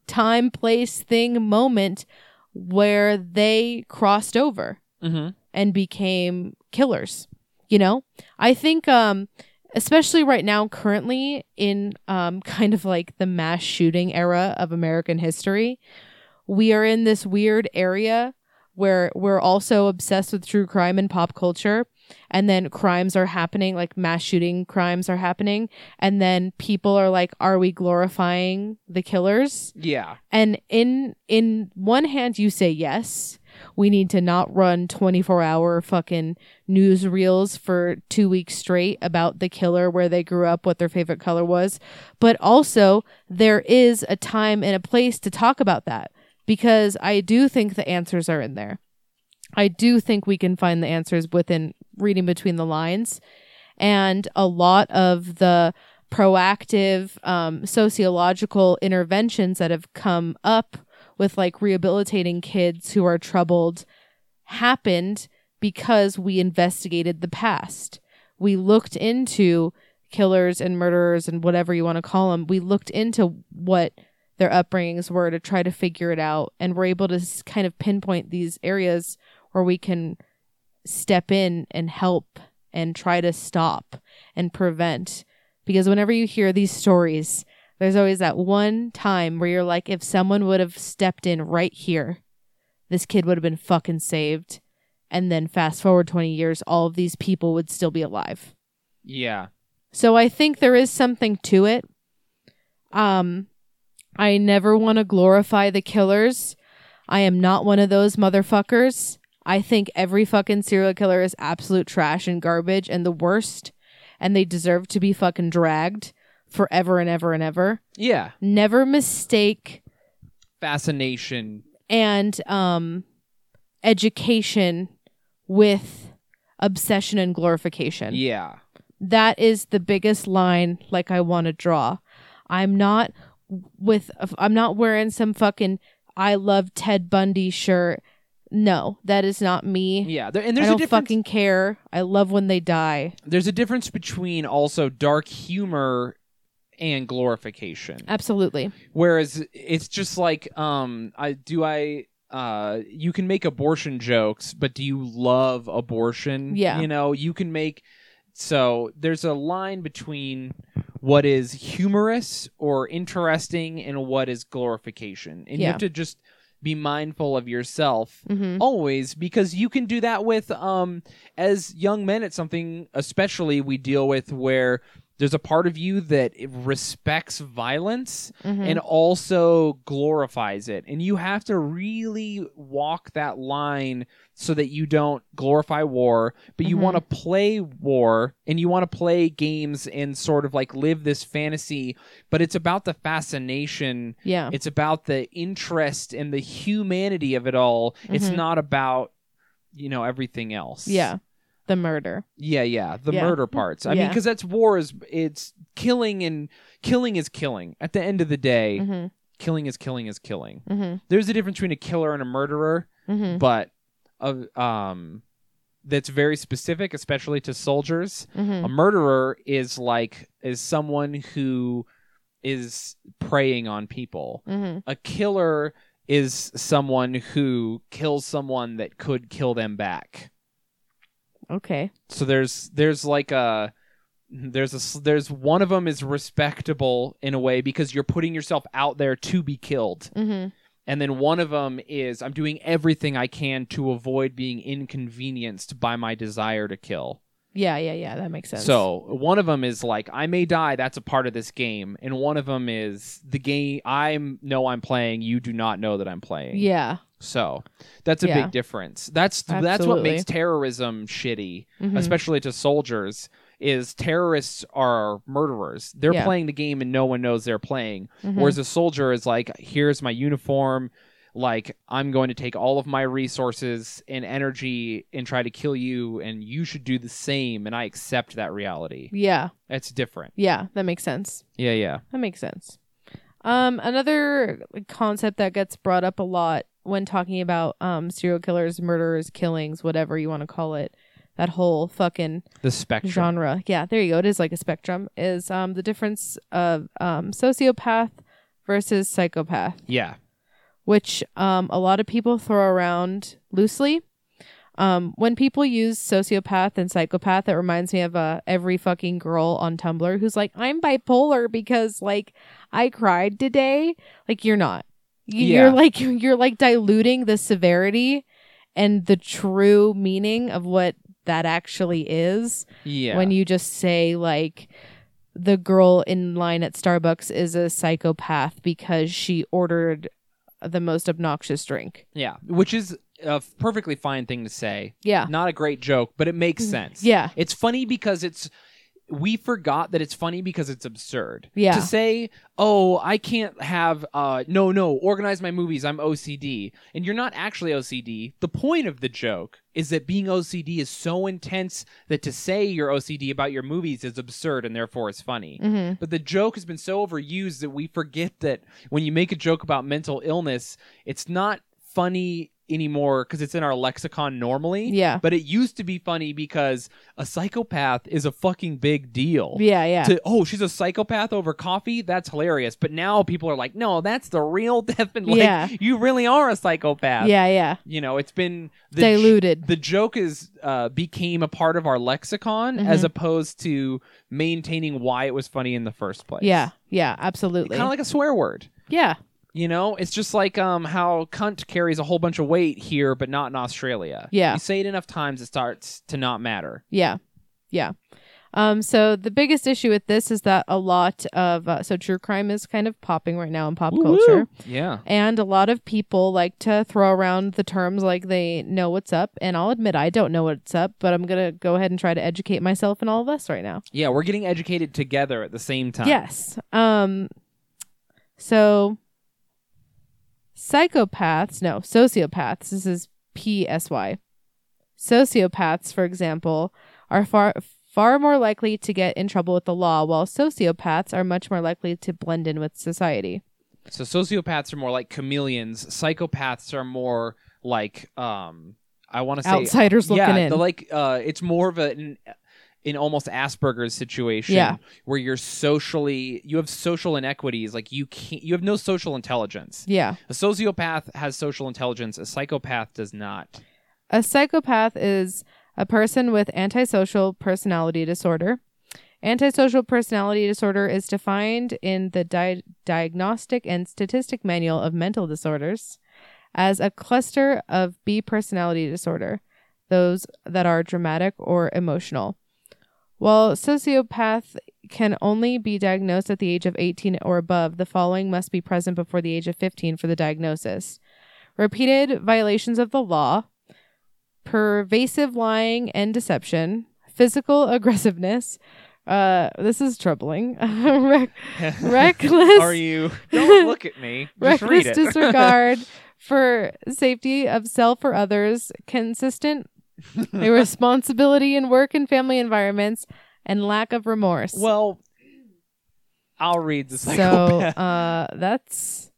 time, place, thing, moment where they crossed over Mm-hmm. and became killers. You know? I think um especially right now currently in um kind of like the mass shooting era of American history, we are in this weird area where we're also obsessed with true crime and pop culture. And then crimes are happening like mass shooting crimes are happening. And then people are like are we glorifying the killers? Yeah. and in in one hand you say yes. We need to not run 24 hour fucking news reels for 2 weeks straight about the killer where they grew up what their favorite color was. But also there is a time and a place to talk about that because I do think the answers are in there. I do think we can find the answers within reading between the lines. And a lot of the proactive um, sociological interventions that have come up with like rehabilitating kids who are troubled happened because we investigated the past. We looked into killers and murderers and whatever you want to call them. We looked into what their upbringings were to try to figure it out and we're able to kind of pinpoint these areas where we can step in and help and try to stop and prevent because whenever you hear these stories there's always that one time where you're like if someone would have stepped in right here this kid would have been fucking saved and then fast forward 20 years all of these people would still be alive Yeah. so I think there is something to it. Um I never want to glorify the killers. I am not one of those motherfuckers. I think every fucking serial killer is absolute trash and garbage and the worst and they deserve to be fucking dragged forever and ever and ever. Yeah. Never mistake Fascination. and um education with obsession and glorification. Yeah. That is the biggest line like I want to draw. I'm not with I'm not wearing some fucking I love Ted Bundy shirt. No, that is not me. Yeah. There, and I there's a don't difference. fucking care. I love when they die. there's a difference between also dark humor and glorification. Absolutely. Whereas it's just like, um, I do I. Uh, you can make abortion jokes, but do you love abortion? Yeah. You know, you can make. So there's a line between what is humorous or interesting and what is glorification, and you Yeah. have to just be mindful of yourself hmm always because you can do that with um as young men it's something especially we deal with where there's a part of you that respects violence hmm and also glorifies it and you have to really walk that line so that you don't glorify war but you Mhm. want to play war and you want to play games and sort of like live this fantasy but it's about the fascination yeah. it's about the interest and the humanity of it all. It's Mhm. not about you know everything else. Yeah. The murder. yeah, yeah. The Yeah. murder parts. I mean, Yeah. because that's war is it's killing and killing is killing. At the end of the day, hmm killing is killing is killing. hmm There's a difference between a killer and a murderer, hmm but of um, that's very specific, especially to soldiers. hmm A murderer is like is someone who is preying on people hmm a killer is someone who kills someone that could kill them back. Okay. So there's there's like a there's a there's one of them is respectable in a way because you're putting yourself out there to be killed. hmm And then one of them is I'm doing everything I can to avoid being inconvenienced by my desire to kill. Yeah, yeah, yeah. That makes sense. So one of them is like I may die. That's a part of this game, and one of them is the game I know I'm playing. You do not know that I'm playing. yeah. So that's a Yeah. big difference. That's that's what makes terrorism shitty, Mhm. especially to soldiers. Is terrorists are murderers. They're Yeah. playing the game and no one knows they're playing. Mhm. Whereas a soldier is like, here's my uniform. Like I'm going to take all of my resources and energy and try to kill you, and you should do the same. And I accept that reality. Yeah. It's different. Yeah. That makes sense. Yeah, yeah. That makes sense. Um, another concept that gets brought up a lot when talking about um serial killers, murderers, killings, whatever you want to call it, that whole fucking The spectrum. genre. Yeah, there you go. It is like a spectrum. Is um the difference of um sociopath versus psychopath, Yeah. which um a lot of people throw around loosely. Um, when people use sociopath and psychopath, it reminds me of uh, every fucking girl on Tumblr who's like, "I'm bipolar because like I cried today." Like you're not. Yeah. You're like you're like diluting the severity and the true meaning of what that actually is Yeah. when you just say like the girl in line at Starbucks is a psychopath because she ordered the most obnoxious drink. yeah. Which is a perfectly fine thing to say. Yeah. Not a great joke, but it makes mm-hmm. sense. Yeah. It's funny because it's we forgot that it's funny because it's absurd. Yeah. To say, "Oh, I can't have uh no, no, organize my movies. I'm OCD." And you're not actually OCD. The point of the joke is that being OCD is so intense that to say you're OCD about your movies is absurd and therefore it's funny. Mm-hmm. But the joke has been so overused that we forget that when you make a joke about mental illness, it's not funny anymore because it's in our lexicon normally. Yeah. But it used to be funny because a psychopath is a fucking big deal. Yeah. Yeah. To, oh, she's a psychopath over coffee? That's hilarious. But now people are like, no, that's the real definition. Like, Yeah. you really are a psychopath. yeah. Yeah. You know, it's been the j- Diluted. the joke is uh, became a part of our lexicon Mhm. as opposed to maintaining why it was funny in the first place. yeah. Yeah. Absolutely. kind of like a swear word. yeah. You know, it's just like um how cunt carries a whole bunch of weight here, but not in Australia. Yeah. you say it enough times, it starts to not matter. Yeah. Yeah. Um, so the biggest issue with this is that a lot of uh, so true crime is kind of popping right now in pop culture. Yeah, And a lot of people like to throw around the terms like they know what's up. And I'll admit I don't know what's up, but I'm going to go ahead and try to educate myself and all of us right now. yeah, we're getting educated together at the same time. Yes. Um, so psychopaths, no, sociopaths, this is PSY. Sociopaths, for example, are far far more likely to get in trouble with the law, while sociopaths are much more likely to blend in with society. So sociopaths are more like chameleons. Psychopaths are more like um I want to say Outsiders looking yeah, in. the like uh it's more of a an, an almost Asperger's situation Yeah. where you're socially you have social inequities like you can't you have no social intelligence. yeah. A sociopath has social intelligence, a psychopath does not. A psychopath is a person with antisocial personality disorder. Antisocial personality disorder is defined in the Di- Diagnostic and Statistic Manual of Mental Disorders as a cluster of B personality disorder, those that are dramatic or emotional. While sociopath can only be diagnosed at the age of 18 or above, the following must be present before the age of 15 for the diagnosis repeated violations of the law, pervasive lying and deception, physical aggressiveness. Uh, this is troubling. Rec- reckless, Are you Don't look at me. Reckless it. disregard for safety of self or others, consistent irresponsibility in work and family environments, and lack of remorse. well, I'll read the so psychopath. uh, that's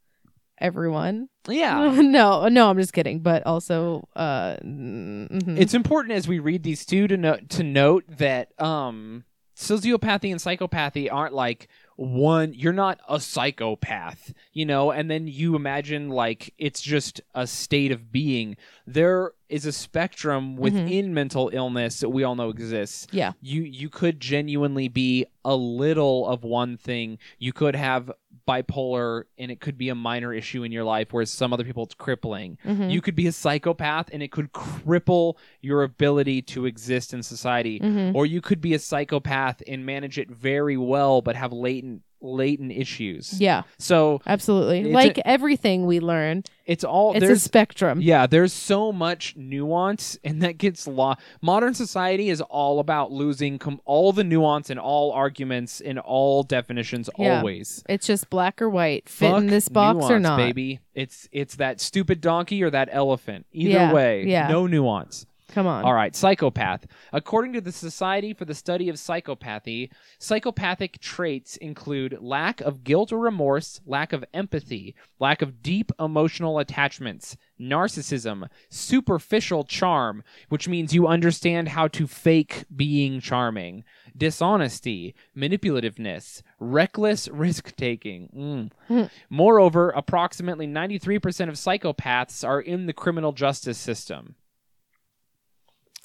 everyone. yeah. no, no, I'm just kidding. But also, uh, mhm. it's important as we read these two to note to note that um sociopathy and psychopathy aren't like one you're not a psychopath you know and then you imagine like it's just a state of being there is a spectrum within mental illness that we all know exists. Yeah, you you could genuinely be a little of one thing. You could have bipolar and it could be a minor issue in your life whereas some other people it's crippling. Mhm. you could be a psychopath and it could cripple your ability to exist in society. Mhm. or you could be a psychopath and manage it very well but have latent latent issues yeah, so absolutely. Like a- everything we learn, it's all it's a spectrum. yeah there's so much nuance and that gets lost modern society is all about losing com- all the nuance and all arguments and all definitions Yeah. always It's just black or white. Fit Fuck in this box nuance, or not? baby it's it's that stupid donkey or that elephant either Yeah, way yeah. no nuance Come on. All right, psychopath. According to the Society for the Study of Psychopathy, psychopathic traits include lack of guilt or remorse, lack of empathy, lack of deep emotional attachments, narcissism, superficial charm, which means you understand how to fake being charming, dishonesty, manipulativeness, reckless risk taking. Mm. Moreover, approximately 93% of psychopaths are in the criminal justice system.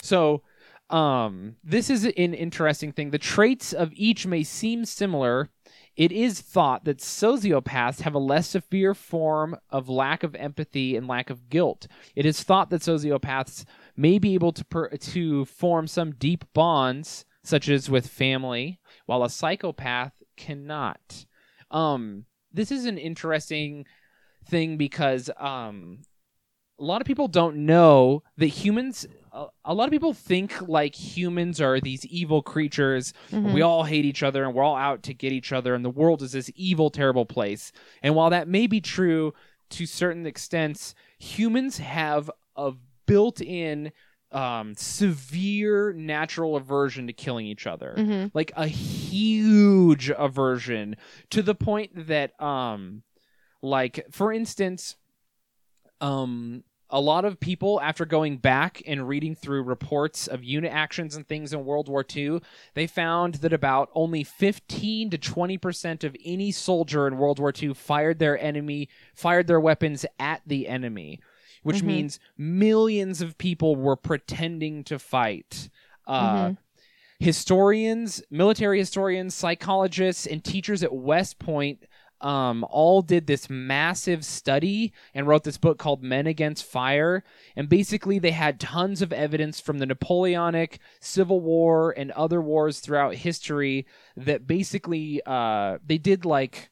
So, um, this is an interesting thing. The traits of each may seem similar. It is thought that sociopaths have a less severe form of lack of empathy and lack of guilt. It is thought that sociopaths may be able to per- to form some deep bonds, such as with family, while a psychopath cannot. Um, this is an interesting thing because um, a lot of people don't know that humans a, a lot of people think like humans are these evil creatures Mhm. we all hate each other and we're all out to get each other and the world is this evil terrible place and while that may be true to certain extents humans have a built-in um, severe natural aversion to killing each other Mhm. like a huge aversion to the point that um like for instance um a lot of people after going back and reading through reports of unit actions and things in World War II, they found that about only 15 to 20% of any soldier in World War II fired their enemy fired their weapons at the enemy, which Mhm. means millions of people were pretending to fight. Uh Mhm. historians, military historians, psychologists, and teachers at West Point um, all did this massive study and wrote this book called Men Against Fire. And basically, they had tons of evidence from the Napoleonic, Civil War, and other wars throughout history that basically uh, they did like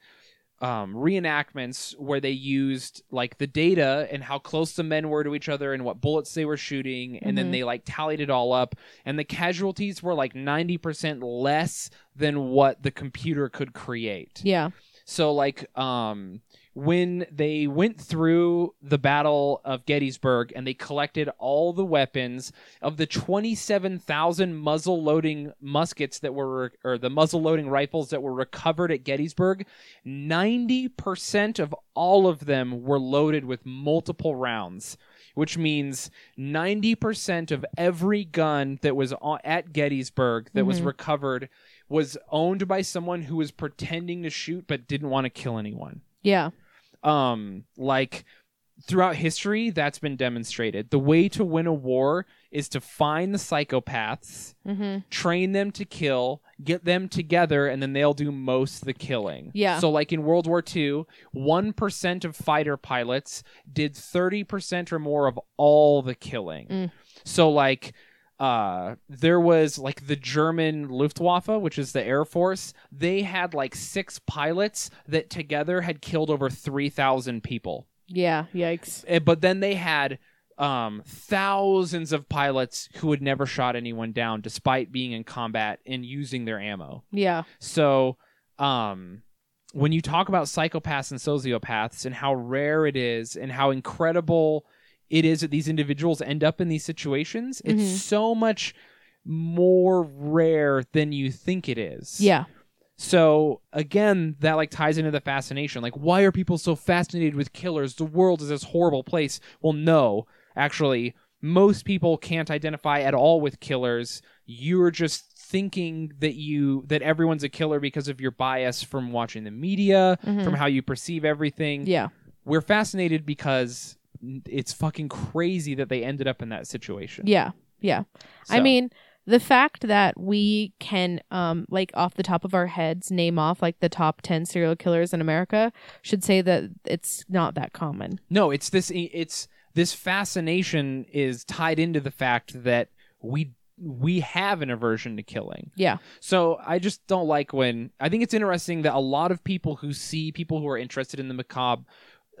um, reenactments where they used like the data and how close the men were to each other and what bullets they were shooting, and then Mhm. they like tallied it all up, and the casualties were like ninety percent less than what the computer could create. Yeah. So like um when they went through the Battle of Gettysburg and they collected all the weapons of the 27,000 muzzle loading muskets that were or the muzzle loading rifles that were recovered at Gettysburg, 90% of all of them were loaded with multiple rounds. Which means 90% of every gun that was at Gettysburg that was Mhm. recovered was owned by someone who was pretending to shoot but didn't want to kill anyone Yeah. um like throughout history that's been demonstrated the way to win a war is to find the psychopaths Mm-hmm. train them to kill get them together and then they'll do most of the killing Yeah. so like in world war ii 1% of fighter pilots did 30% or more of all the killing Mm. so like uh there was like the German Luftwaffe, which is the Air Force, they had like six pilots that together had killed over 3,000 people. Yeah. Yikes. Eh, But then they had um thousands of pilots who had never shot anyone down despite being in combat and using their ammo. Yeah. So, um, when you talk about psychopaths and sociopaths and how rare it is and how incredible it is that these individuals end up in these situations, Mhm. it's so much more rare than you think it is. Yeah. So again, that like ties into the fascination. Like, why are people so fascinated with killers? The world is this horrible place. Well, no, actually, most people can't identify at all with killers. You're just thinking that you that everyone's a killer because of your bias from watching the media, Mhm. from how you perceive everything. Yeah. We're fascinated because it's fucking crazy that they ended up in that situation. Yeah. Yeah. I mean, the fact that we can, um, like off the top of our heads, name off like the top 10 serial killers in America should say that it's not that common. No, it's this it's this fascination is tied into the fact that we we have an aversion to killing. Yeah. So I just don't like when I think it's interesting that a lot of people who see people who are interested in the macabre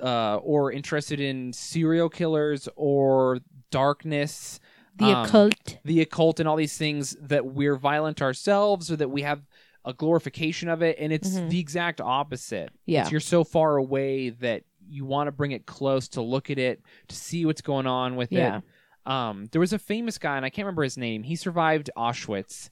uh, or interested in serial killers or darkness, The um, occult. the occult, and all these things that we're violent ourselves or that we have a glorification of it, and it's Mhm. the exact opposite. Yeah. It's you're so far away that you want to bring it close to look at it to see what's going on with Yeah. it. Um, there was a famous guy, and I can't remember his name. He survived Auschwitz.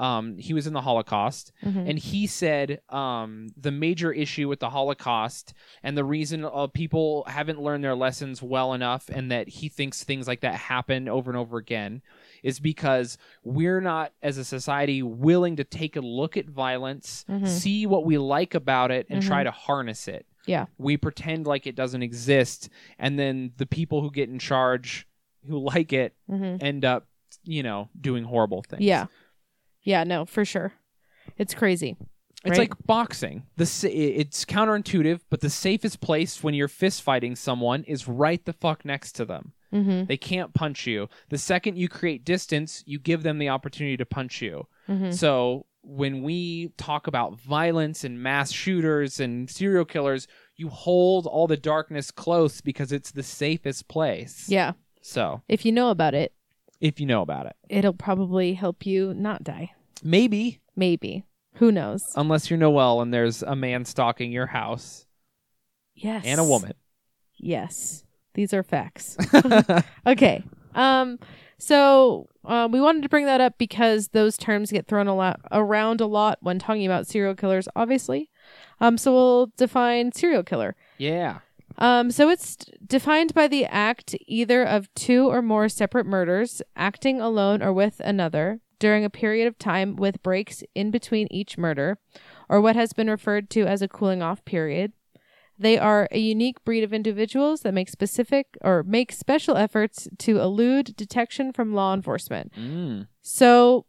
Um, he was in the Holocaust, Mhm. and he said um, the major issue with the Holocaust and the reason uh, people haven't learned their lessons well enough, and that he thinks things like that happen over and over again, is because we're not, as a society, willing to take a look at violence, Mhm. see what we like about it, and try to harness it. Yeah. We pretend like it doesn't exist, and then the people who get in charge, who like it, Mhm. end up, you know, doing horrible things. Yeah. Yeah, no, for sure. It's crazy. It's Right. like boxing. The sa- it's counterintuitive, but the safest place when you're fist fighting someone is right the fuck next to them. Mm-hmm. They can't punch you. The second you create distance, you give them the opportunity to punch you. Mm-hmm. So when we talk about violence and mass shooters and serial killers, you hold all the darkness close because it's the safest place. Yeah. So If you know about it, if you know about it, it'll probably help you not die. maybe Maybe. Who knows? unless you're Noel and there's a man stalking your house yes. and a woman. Yes. These are facts. okay. Um so uh, we wanted to bring that up because those terms get thrown a lot around a lot when talking about serial killers obviously. Um so we'll define serial killer. yeah. Um so it's defined by the act either of two or more separate murders acting alone or with another during a period of time with breaks in between each murder or what has been referred to as a cooling off period. They are a unique breed of individuals that make specific or make special efforts to elude detection from law enforcement. Mm. So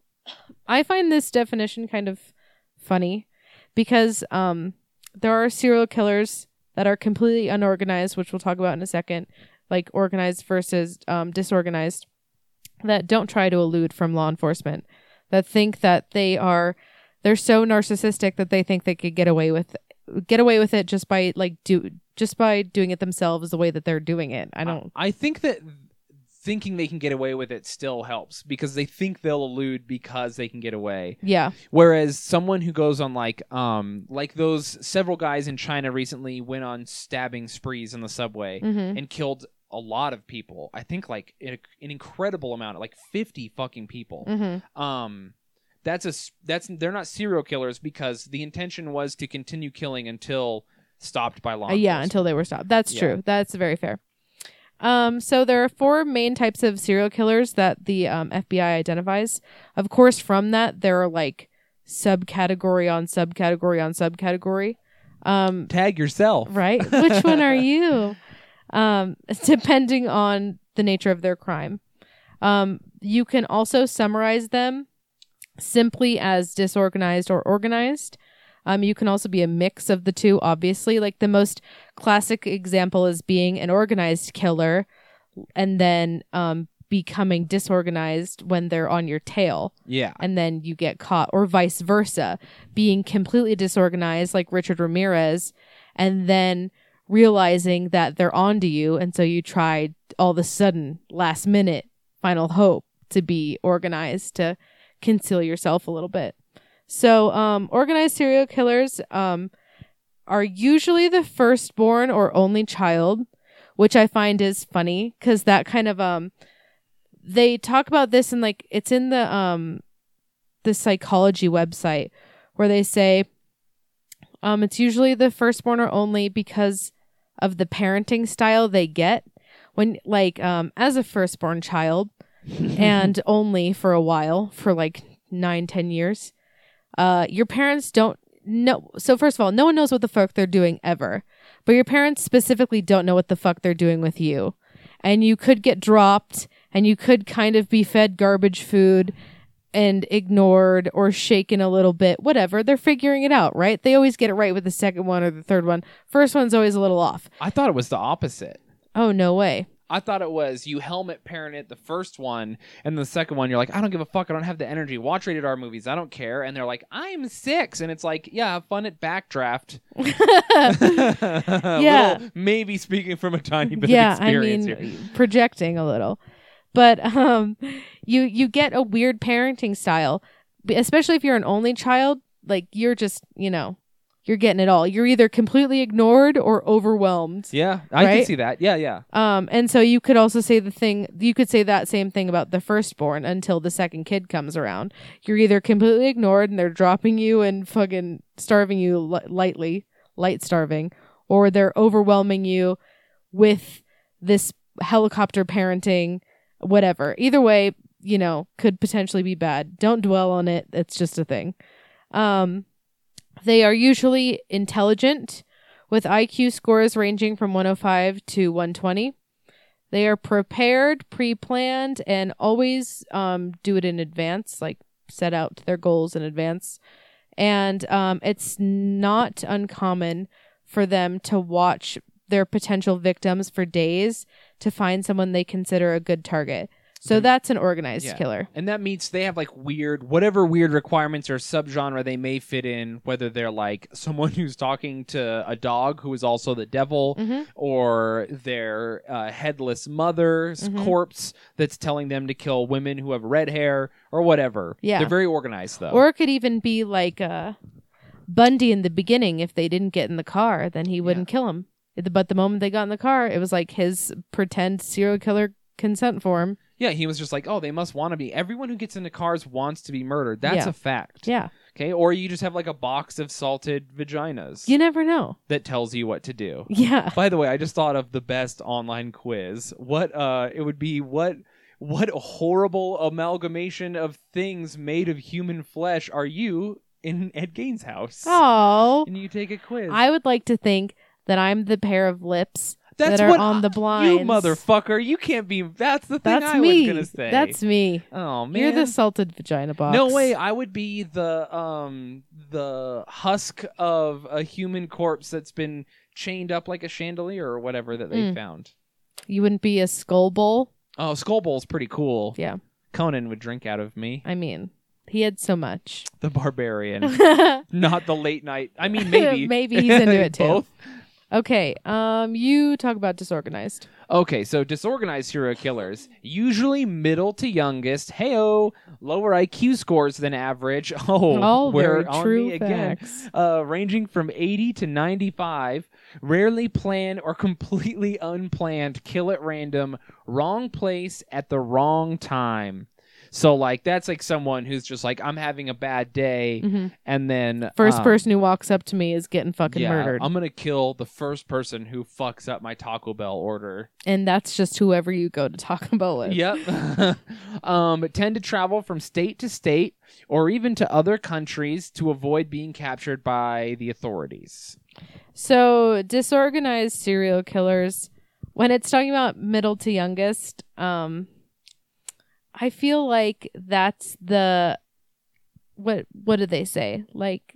I find this definition kind of funny because um, there are serial killers that are completely unorganized, which we'll talk about in a second, like organized versus um, disorganized, that don't try to elude from law enforcement, that think that they are they're so narcissistic that they think they could get away with get away with it just by like do just by doing it themselves the way that they're doing it. I don't I think that thinking they can get away with it still helps because they think they'll elude because they can get away. Yeah. Whereas someone who goes on like um like those several guys in China recently went on stabbing sprees in the subway hmm and killed a lot of people. I think like an, an incredible amount, like 50 fucking people. hmm Um that's a that's they're not serial killers because the intention was to continue killing until stopped by law. Uh, yeah, until they were stopped. That's Yeah. true. That's very fair. Um, so there are four main types of serial killers that the um, FBI identifies. Of course, from that there are like subcategory on subcategory on subcategory. Um, tag yourself. right? Which one are you? Um, depending on the nature of their crime. Um, you can also summarize them simply as disorganized or organized. Um, you can also be a mix of the two, obviously. Like the most classic example is being an organized killer and then um, becoming disorganized when they're on your tail Yeah. and then you get caught, or vice versa, being completely disorganized like Richard Ramirez, and then realizing that they're onto you, and so you try all of a sudden, last minute, final hope to be organized to conceal yourself a little bit. So, um, organized serial killers um, are usually the firstborn or only child, which I find is funny because that kind of um, they talk about this and like it's in the um the psychology website where they say um it's usually the firstborn or only because of the parenting style they get when like um as a firstborn child and only for a while for like nine ten years uh your parents don't know so first of all no one knows what the fuck they're doing ever but your parents specifically don't know what the fuck they're doing with you. And you could get dropped and you could kind of be fed garbage food and ignored or shaken a little bit whatever. They're figuring it out right? They always get it right with the second one or the third one. First one's always a little off. I thought it was the opposite. oh no way I thought it was you helmet parent it the first one, and the second one you're like, I don't give a fuck. I don't have the energy. Watch rated R movies. I don't care. And they're like, I'm six, and it's like, yeah, have fun at Backdraft. Yeah. Little- maybe speaking from a tiny bit yeah of i mean here. projecting a little but um you you get a weird parenting style especially if you're an only child like you're just you know you're getting it all. You're either completely ignored or overwhelmed. Yeah, I can see that. Yeah, yeah. um and so you could also say the thing you could say that same thing about the firstborn until the second kid comes around. You're either completely ignored and they're dropping you and fucking starving you li- lightly light starving or they're overwhelming you with this helicopter parenting whatever. Either way you know could potentially be bad. Don't dwell on it. It's just a thing. Um they are usually intelligent with IQ scores ranging from 105 to 120 they are prepared pre-planned and always um, do it in advance like set out their goals in advance and um, it's not uncommon for them to watch their potential victims for days to find someone they consider a good target. So Mhm. that's an organized Yeah. killer. And that means they have like weird, whatever weird requirements or subgenre they may fit in, whether they're like someone who's talking to a dog who is also the devil, Mhm. or their uh, headless mother's Mhm. corpse that's telling them to kill women who have red hair or whatever. Yeah. They're very organized though. Or it could even be like uh, Bundy in the beginning. If they didn't get in the car, then he wouldn't kill him. But the moment they got in the car, it was like his pretend serial killer consent form. Yeah, he was just like, oh, they must want to be. Everyone who gets into cars wants to be murdered. That's Yeah. a fact. Yeah, Okay. Or you just have like a box of salted vaginas you never know. that tells you what to do. Yeah. By the way, I just thought of the best online quiz. What uh it would be what what horrible amalgamation of things made of human flesh are you in Ed Gaines' house? Oh, And you take a quiz. I would like to think that I'm the pair of lips That's that are what on the blinds. You motherfucker, you can't be that's the thing That's I me. was gonna say. That's me. Oh man. You're the salted vagina box. no way, I would be the um the husk of a human corpse that's been chained up like a chandelier or whatever that they Mm. found. You wouldn't be a skull bowl. Oh, Skull Bowl's pretty cool. Yeah. Conan would drink out of me. I mean, he had so much. The barbarian. Not the late night. I mean maybe. Maybe he's into it too. Both. Okay. Um, you talk about disorganized. Okay, so disorganized serial killers, usually middle to youngest, heyo, lower IQ scores than average. Oh, All we're on true me again. facts. Uh, ranging from 80 to 95, rarely plan or completely unplanned, kill at random, wrong place at the wrong time. So like that's like someone who's just like I'm having a bad day, Mhm. and then First um, person who walks up to me is getting fucking yeah, murdered, I'm gonna kill the first person who fucks up my Taco Bell order. and that's just whoever you go to Taco Bell with. Yep. um, tend to travel from state to state or even to other countries to avoid being captured by the authorities. So disorganized serial killers, when it's talking about middle to youngest, um, I feel like that's the what what do they say? Like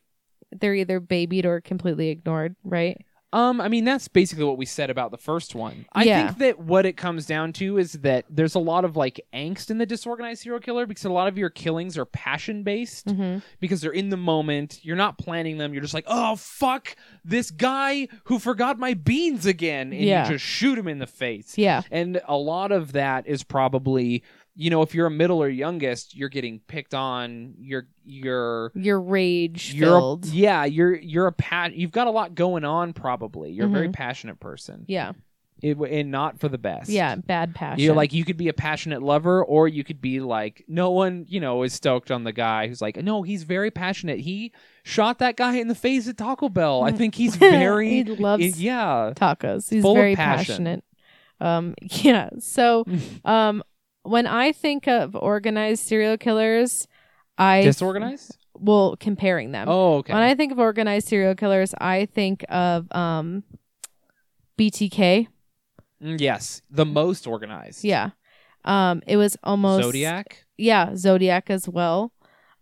they're either babied or completely ignored, right? Um, I mean that's basically what we said about the first one. I Yeah. think that what it comes down to is that there's a lot of like angst in the disorganized serial killer because a lot of your killings are passion based Mm-hmm. because they're in the moment. You're not planning them. You're just like, oh fuck, this guy who forgot my beans again, and Yeah. you just shoot him in the face. Yeah. And a lot of that is probably, you know, if you're a middle or youngest, you're getting picked on. You're you're Your rage you're a- filled. yeah, you're you're a pat. You've got a lot going on. Probably you're a very passionate person. yeah. It, and not for the best. Yeah. Bad passion. You're like you could be a passionate lover, or you could be like no one, you know, is stoked on the guy who's like, no, he's very passionate. He shot that guy in the face at Taco Bell. I think he's very, he loves yeah, tacos. He's very passion. passionate. Um, yeah. So, um, when I think of organized serial killers, I disorganized. well comparing them. Oh, okay. When I think of organized serial killers, I think of um, BTK. Mm, yes, the most organized. Yeah. Um, it was almost Zodiac. Yeah, Zodiac as well.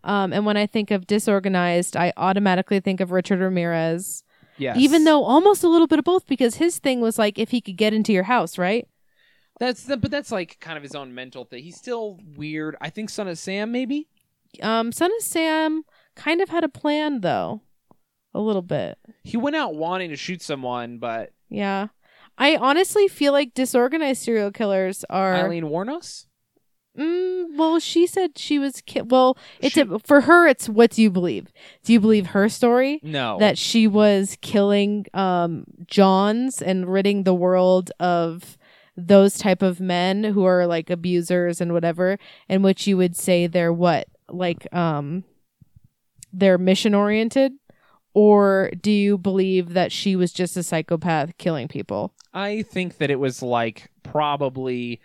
Um, and when I think of disorganized, I automatically think of Richard Ramirez. Yes. Even though almost a little bit of both, because his thing was like if he could get into your house, right? That's the, but that's like kind of his own mental thing. He's still weird. I think Son of Sam maybe. Um, Son of Sam kind of had a plan though, a little bit. He went out wanting to shoot someone, but Yeah, I honestly feel like disorganized serial killers are. Eileen Wuornos. Mm, well, she said she was. Ki- well, it's She- a, for her. It's what do you believe? Do you believe her story No. that she was killing um Johns and ridding the world of those type of men who are like abusers and whatever, in which you would say they're what like um they're mission oriented, or do you believe that she was just a psychopath killing people? I think that it was like probably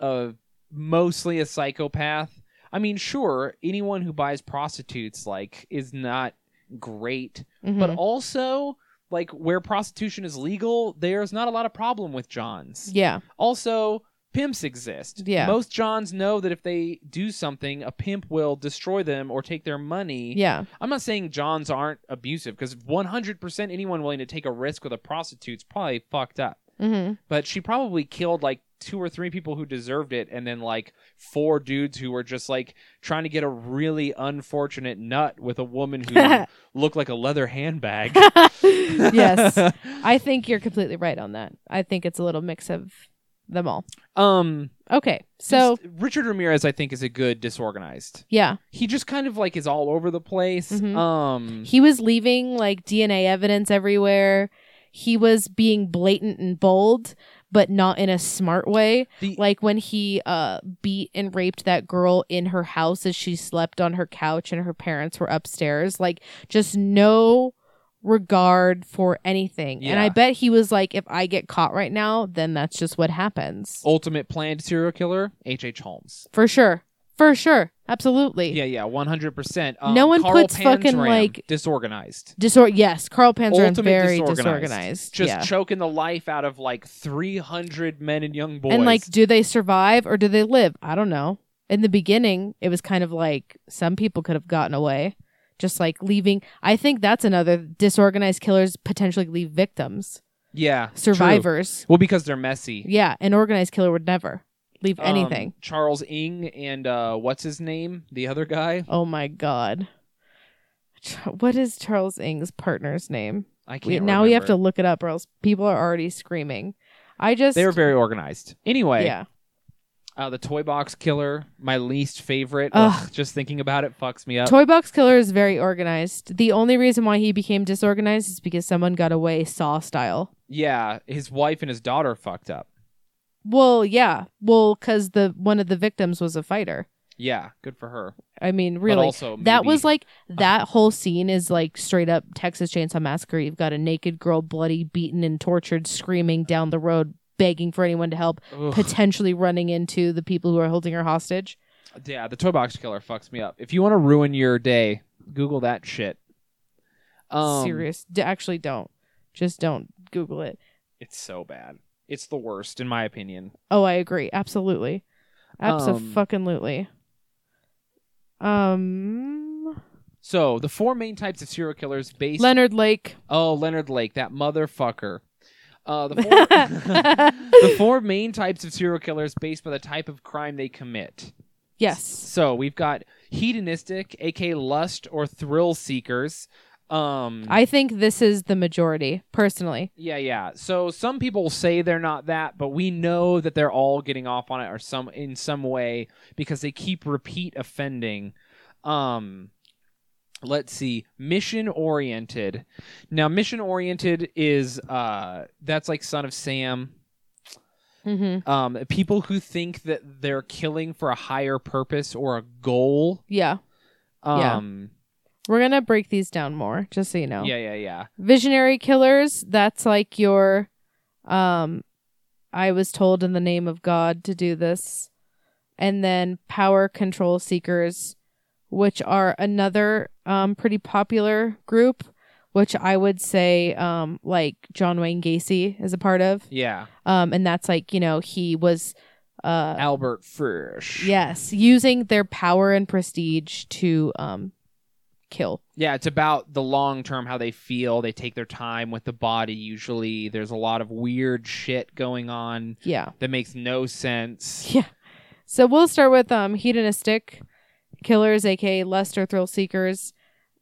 uh mostly a psychopath. I mean, sure, anyone who buys prostitutes like is not great, but Mhm. also like where prostitution is legal, there's not a lot of problem with Johns. yeah, Also, pimps exist. Yeah. Most Johns know that if they do something, a pimp will destroy them or take their money. yeah, I'm not saying Johns aren't abusive because 100% anyone willing to take a risk with a prostitute's probably fucked up. hmm But she probably killed like two or three people who deserved it and then like four dudes who were just like trying to get a really unfortunate nut with a woman who looked like a leather handbag. yes. I think you're completely right on that. I think it's a little mix of them all. um Okay. So, just- Richard Ramirez I think is a good disorganized. yeah, He just kind of like is all over the place. Mhm. Um he was leaving like DNA evidence everywhere. He was being blatant and bold, but not in a smart way. the, Like when he uh beat and raped that girl in her house as she slept on her couch and her parents were upstairs. Like just no regard for anything. And I bet he was like if I get caught right now, then that's just what happens. ultimate planned serial killer, H. H. Holmes. For sure. For sure. Absolutely. Yeah, yeah, one hundred percent. Um, no one Carl puts fucking, Panzram, like- disorganized, Disor yes, Carl Panzer ultimate very disorganized, just yeah. choking the life out of like three hundred men and young boys. And like, do they survive or do they live? I don't know. In the beginning, it was kind of like some people could have gotten away, just like leaving. I think that's another disorganized killers potentially leave victims, yeah, true. survivors. Well, because they're messy. Yeah, an organized killer would never leave Um, anything. Charles Ng and uh, what's his name? The other guy. Oh my god. What is Charles Ng's partner's name? I can't. now we have to look it up, or else people are already screaming. I just They were very organized. Anyway, yeah. uh, the toy box killer, my least favorite. Ugh. Ugh, just thinking about it fucks me up. Toy Box Killer is very organized. The only reason why he became disorganized is because someone got away Saw style. yeah, his wife and his daughter fucked up. Well, yeah. Well, because the one of the victims was a fighter. Yeah, good for her. I mean, really, also, that was like that whole scene is like straight up Texas Chainsaw Massacre. You've got a naked girl, bloody, beaten, and tortured, screaming down the road, begging for anyone to help, Ugh. potentially running into the people who are holding her hostage. Yeah, the toy box killer fucks me up. If you want to ruin your day, Google that shit. Um, Serious. D- actually, don't. Just don't Google it. It's so bad. It's the worst, in my opinion. Oh, I agree. Absolutely. Um, Absolutely. Um, So the four main types of serial killers based. Leonard Lake. oh, Leonard Lake, that motherfucker. Uh, the four, the four main types of serial killers based by the type of crime they commit. yes. So we've got hedonistic, aka lust or thrill seekers. Um, I think this is the majority, personally. Yeah, yeah. So some people say they're not that, but we know that they're all getting off on it or some in some way because they keep repeat offending. Um let's see. Mission oriented. Now mission oriented is uh that's like Son of Sam. Mm-hmm. Um people who think that they're killing for a higher purpose or a goal. Yeah. Yeah. We're going to break these down more, just so you know. yeah, yeah, yeah. Visionary killers, that's like your um I was told in the name of God to do this. And then power control seekers, which are another um pretty popular group, which I would say um like John Wayne Gacy is a part of. Yeah. Um and that's like, you know, he was uh Albert Fish. yes, using their power and prestige to um kill. Yeah, it's about the long term, how they feel. They take their time with the body. Usually, there's a lot of weird shit going on Yeah. that makes no sense. Yeah. So we'll start with um hedonistic killers, aka lust or thrill seekers.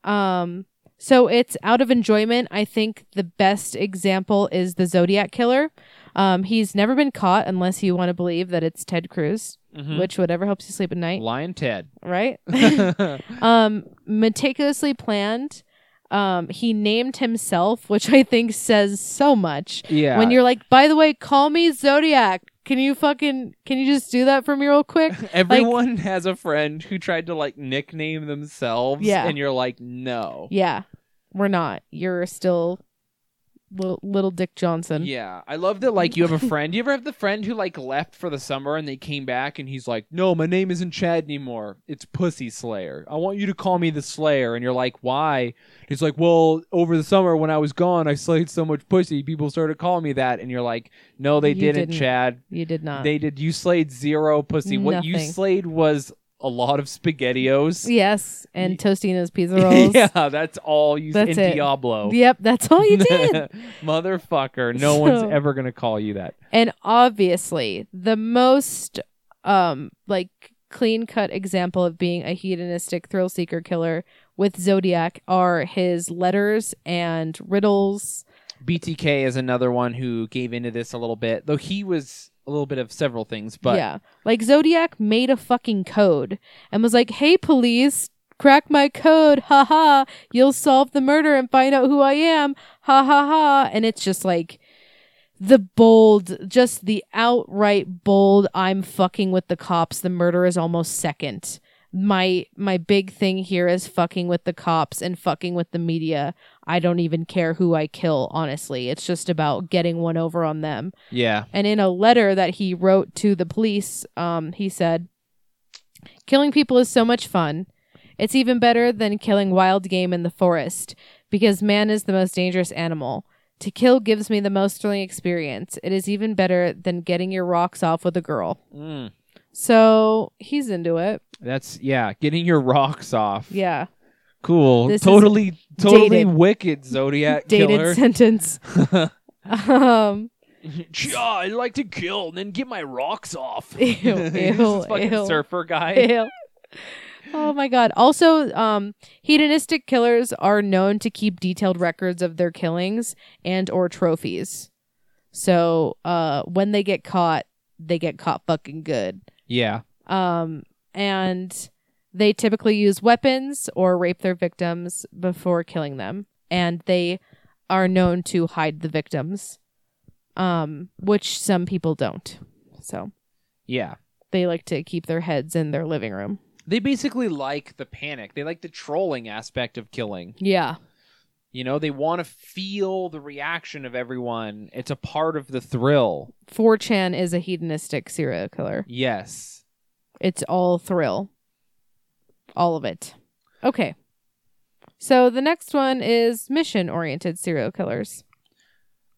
Um so it's out of enjoyment. I think the best example is the Zodiac killer. Um he's never been caught unless you want to believe that it's Ted Cruz, Mhm. which whatever helps you sleep at night, Lion Ted. right? um meticulously planned. Um he named himself, which I think says so much yeah. when you're like, by the way, call me Zodiac. Can you fucking can you just do that for me real quick? Everyone has a friend who tried to like nickname themselves. Yeah. And you're like, no. Yeah, we're not. You're still little, little Dick Johnson. Yeah, I love that. Like, you have a friend. You ever have the friend who like left for the summer and they came back and he's like, "No, my name isn't Chad anymore. It's Pussy Slayer. I want you to call me the Slayer." And you're like, "Why?" He's like, "Well, over the summer when I was gone, I slayed so much pussy, people started calling me that." And you're like, "No, they didn't, didn't. Chad. You did not. They did. You slayed zero pussy. What you slayed was a lot of spaghettios." yes, and Totino's pizza rolls. yeah, that's all you. That's in it. Diablo. Yep, that's all you did. Motherfucker. No one's ever going to call you that. and obviously, the most um like clean cut example of being a hedonistic thrill seeker killer with Zodiac are his letters and riddles. BTK is another one who gave into this a little bit, though he was a little bit of several things. But yeah. Like Zodiac made a fucking code and was like, "Hey police, crack my code. Ha ha. You'll solve the murder and find out who I am. Ha ha ha." And it's just like the bold, just the outright bold I'm fucking with the cops. The murder is almost second. My my big thing here is fucking with the cops and fucking with the media. I don't even care who I kill, honestly. It's just about getting one over on them. yeah, And in a letter that he wrote to the police, um, he said, Killing people is so much fun. It's even better than killing wild game in the forest because man is the most dangerous animal. To kill gives me the most thrilling experience. It is even better than getting your rocks off with a girl. Mm. So he's into it. That's yeah, getting your rocks off. Yeah. cool. This is totally, totally dated. wicked Zodiac Dated killer. sentence. um, yeah, I like to kill and then get my rocks off. Ew, He's ew, this fucking ew. surfer guy. Ew. Oh my god. Also, um hedonistic killers are known to keep detailed records of their killings and or trophies. So uh, when they get caught, they get caught fucking good. Yeah. Um, and they typically use weapons or rape their victims before killing them. And they are known to hide the victims, um, which some people don't. So Yeah. they like to keep their heads in their living room. They basically like the panic. They like the trolling aspect of killing. Yeah. You know, they want to feel the reaction of everyone. It's a part of the thrill. 4chan is a hedonistic serial killer. Yes. It's all thrill. All of it. Okay. So the next one is mission oriented serial killers.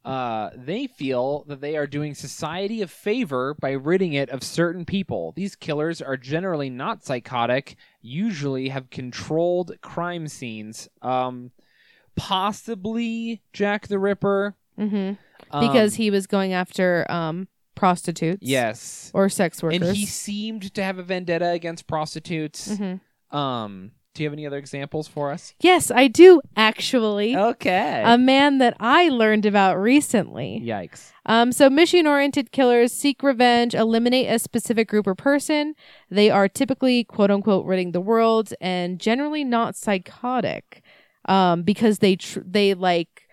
Uh, they feel that they are doing society a favor by ridding it of certain people. These killers are generally not psychotic, usually have controlled crime scenes. Um, possibly Jack the Ripper. hmm um, Because he was going after um, prostitutes. yes, Or sex workers. and he seemed to have a vendetta against prostitutes. Mhm. Um, do you have any other examples for us? Yes, I do actually. Okay. A man that I learned about recently. Yikes. Um, so mission oriented killers seek revenge, eliminate a specific group or person. They are typically quote unquote ridding the world and generally not psychotic. Um, because they tr- they like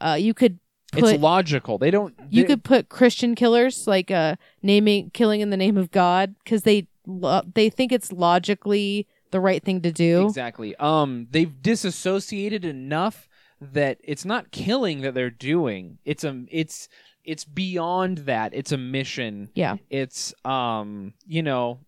uh you could put it's logical. They don't. you they- could put Christian killers like uh naming killing in the name of God because they lo- they think it's logically the right thing to do. Exactly. Um, they've disassociated enough that it's not killing that they're doing. It's a it's it's beyond that. It's a mission. Yeah. It's um, you know,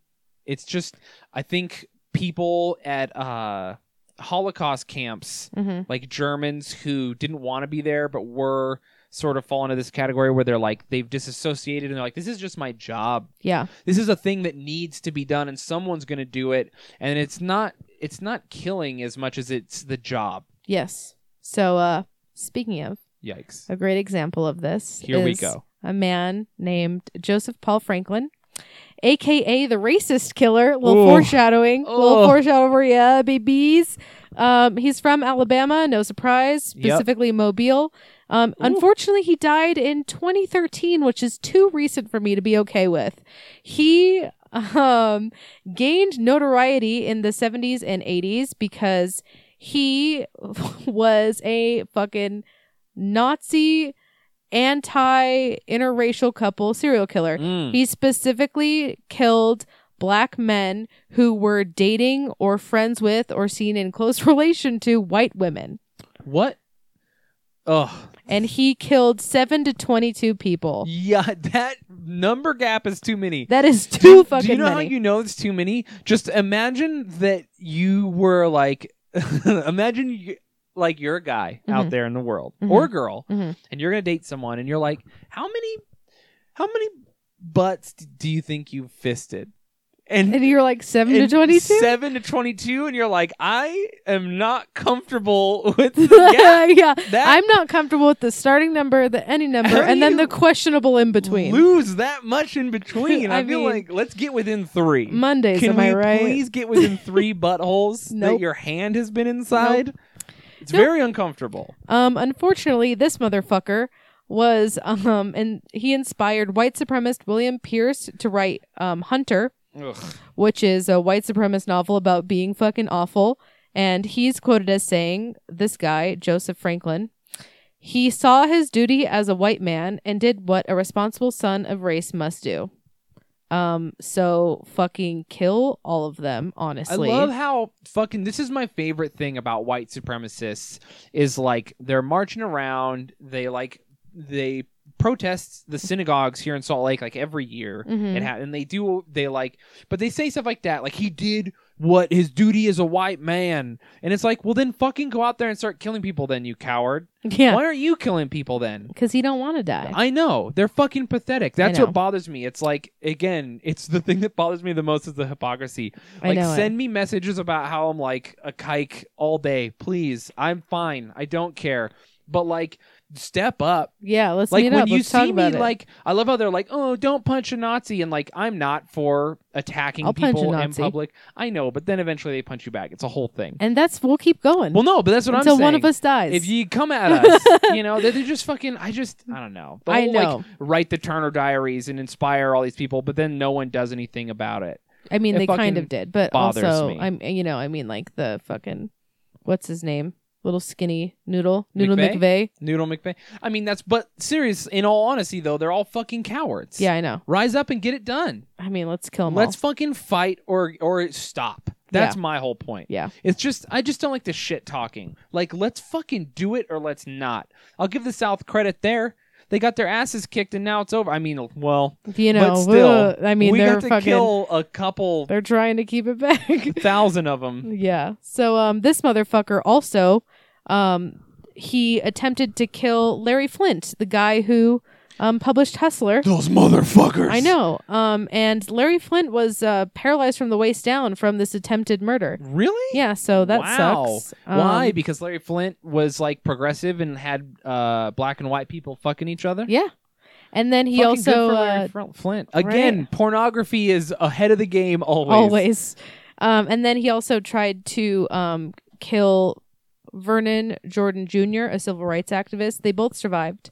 it's just I think people at uh Holocaust camps, hmm like Germans who didn't want to be there but were sort of fall into this category where they're like they've disassociated and they're like this is just my job. Yeah. this is a thing that needs to be done and someone's going to do it. And it's not it's not killing as much as it's the job. Yes. So uh speaking of yikes. a great example of this here we go. a man named Joseph Paul Franklin, aka the racist killer. A Little Ooh. foreshadowing. Little Ugh. foreshadowing for ya, babies. Um, he's from Alabama, no surprise, specifically Mobile. Um, unfortunately, he died in 2013, which is too recent for me to be okay with. He um, gained notoriety in the 70s and 80s because he was a fucking Nazi anti interracial couple serial killer. Mm. He specifically killed black men who were dating or friends with or seen in close relation to white women. what oh And he killed 7 to 22 people. yeah that number gap is too many That is too do fucking Do you know how you know it's too many just imagine that you were like imagine you like you're a guy out Mhm. there in the world Mhm. or a girl Mhm. and you're gonna date someone and you're like how many how many butts do you think you've fisted and and you're like 7 to 22? 7 to 22 and you're like i am not comfortable with the gap yeah. that I'm not comfortable with the starting number, the ending number, and then the questionable in between. lose that much in between i, I feel mean- like let's get within three Mondays, Can am we I right? please get within three buttholes that your hand has been inside? It's Nope. very uncomfortable. Um, unfortunately, this motherfucker was um, and he inspired white supremacist William Pierce to write um Hunter, Ugh. which is a white supremacist novel about being fucking awful. And he's quoted as saying, "This guy, Joseph Franklin, he saw his duty as a white man and did what a responsible son of race must do." Um, so fucking kill all of them. Honestly, I love how fucking this is my favorite thing about white supremacists is like they're marching around, they like they protest the synagogues here in Salt Lake like every year. Mhm. It ha- and they do they like but they say stuff like that like he did what his duty as a white man and it's like well then fucking go out there and start killing people then you coward yeah, why aren't you killing people then because he don't want to die. I know they're fucking pathetic. That's what bothers me. It's like again, it's the thing that bothers me the most is the hypocrisy. I Like know it. send me messages about how I'm like a kike all day, please. I'm fine. I don't care. but like step up. Yeah, let's Like meet when up. you Let's see me, it. like I love how they're like, "Oh, don't punch a Nazi," and like I'm not for attacking I'll people in public. I know, but then eventually they punch you back. It's a whole thing. and that's we'll keep going well, no, but that's what until I'm saying. one of us dies. if you come at us, you know, they're, they're just fucking. I just, I don't know. I know. Like, write the Turner Diaries and inspire all these people, but then no one does anything about it. I mean, it they kind of did, but bothers also, me. I'm you know, I mean, like the fucking what's his name, little skinny noodle, noodle McVeigh? McVeigh. Noodle McVeigh. I mean, that's. But serious. In all honesty, though, they're all fucking cowards. Yeah, I know. Rise up and get it done. I mean, let's kill them Let's fucking fight or or stop. That's my whole point. Yeah. It's just I just don't like the shit talking. Like let's fucking do it or let's not. I'll give the South credit there. They got their asses kicked and now it's over. I mean, well, You know, but still, ugh, I mean, we they're got to fucking. kill a couple They're trying to keep it back. thousand of them. yeah. So, um, this motherfucker also, um, he attempted to kill Larry Flynt, the guy who, um, published Hustler. Those motherfuckers. I know. Um, and Larry Flynt was uh, paralyzed from the waist down from this attempted murder. Really? Yeah, so that wow. sucks. Why? Um, Because Larry Flynt was like progressive and had uh, black and white people fucking each other. Yeah. And then he Fucking also good for Larry uh, Flynt again. Pornography is ahead of the game always. always, um, and then he also tried to um, kill Vernon Jordan Jr., a civil rights activist. They both survived.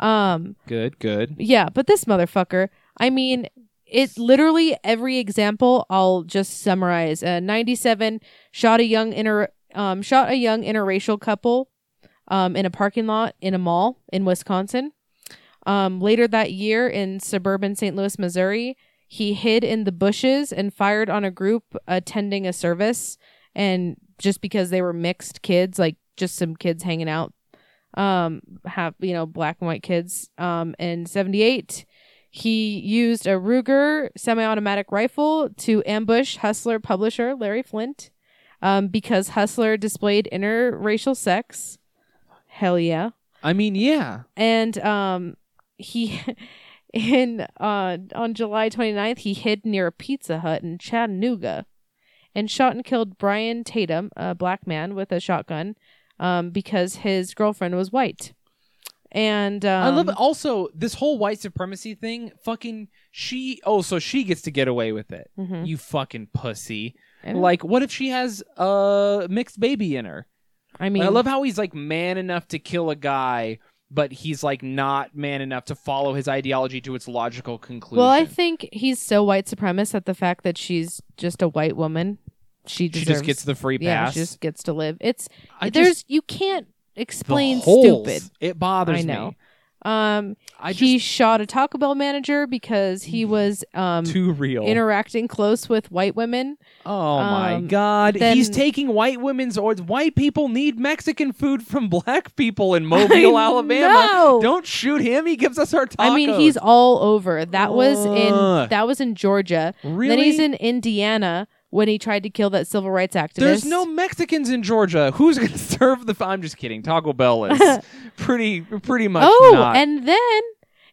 Um, Good, good. yeah, but this motherfucker, I mean, it literally every example I'll just summarize. Uh, 97 shot a young inter um, shot a young interracial couple um, in a parking lot in a mall in Wisconsin. Um, later that year in suburban St. Louis, Missouri, he hid in the bushes and fired on a group attending a service. And just because they were mixed kids, like just some kids hanging out, um, have, you know, black and white kids. Um, in 78, he used a Ruger semi automatic rifle to ambush Hustler publisher Larry Flynt um, because Hustler displayed interracial sex. Hell yeah I mean, yeah. and um he in uh on July 29th he hid near a Pizza Hut in Chattanooga and shot and killed Brian Tatum, a black man with a shotgun um because his girlfriend was white. And um, I love it. Also, this whole white supremacy thing, fucking she. Oh, so she gets to get away with it. Mhm. You fucking pussy. Like, what if she has a mixed baby in her? I mean I love how he's like man enough to kill a guy, but he's like not man enough to follow his ideology to its logical conclusion. Well, I think he's so white supremacist that the fact that she's just a white woman, she she just gets the free yeah, pass. she just gets to live. It's I there's just, you can't the explain holes, stupid. It bothers I know. me. Um, I he just shot a Taco Bell manager because he was um too real. interacting close with white women. Oh my Um, god. then- He's taking white women's orders. White people need Mexican food from black people in Mobile, I Alabama. know. Don't shoot him. He gives us our tacos. I mean, he's all over. That was Ugh. in that was in Georgia. really Then he's in Indiana when he tried to kill that civil rights activist. There's no Mexicans in Georgia. Who's going to serve the I'm just kidding. Taco Bell is pretty pretty much Oh, not. and then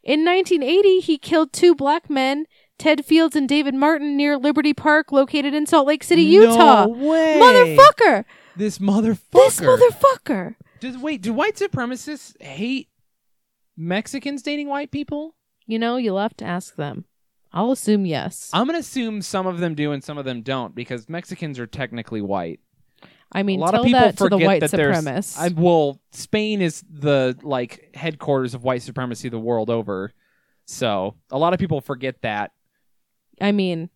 in 1980 he killed two black men, Ted Fields and David Martin, near Liberty Park, located in Salt Lake City, Utah. No way. Motherfucker! This motherfucker. This motherfucker! Does, wait, do white supremacists hate Mexicans dating white people? You know, you'll have to ask them. I'll assume yes. I'm gonna assume some of them do and some of them don't because Mexicans are technically white. I mean, a lot tell of people that to forget the white that supremacists. I, well, Spain is the like headquarters of white supremacy the world over, so a lot of people forget that. I mean,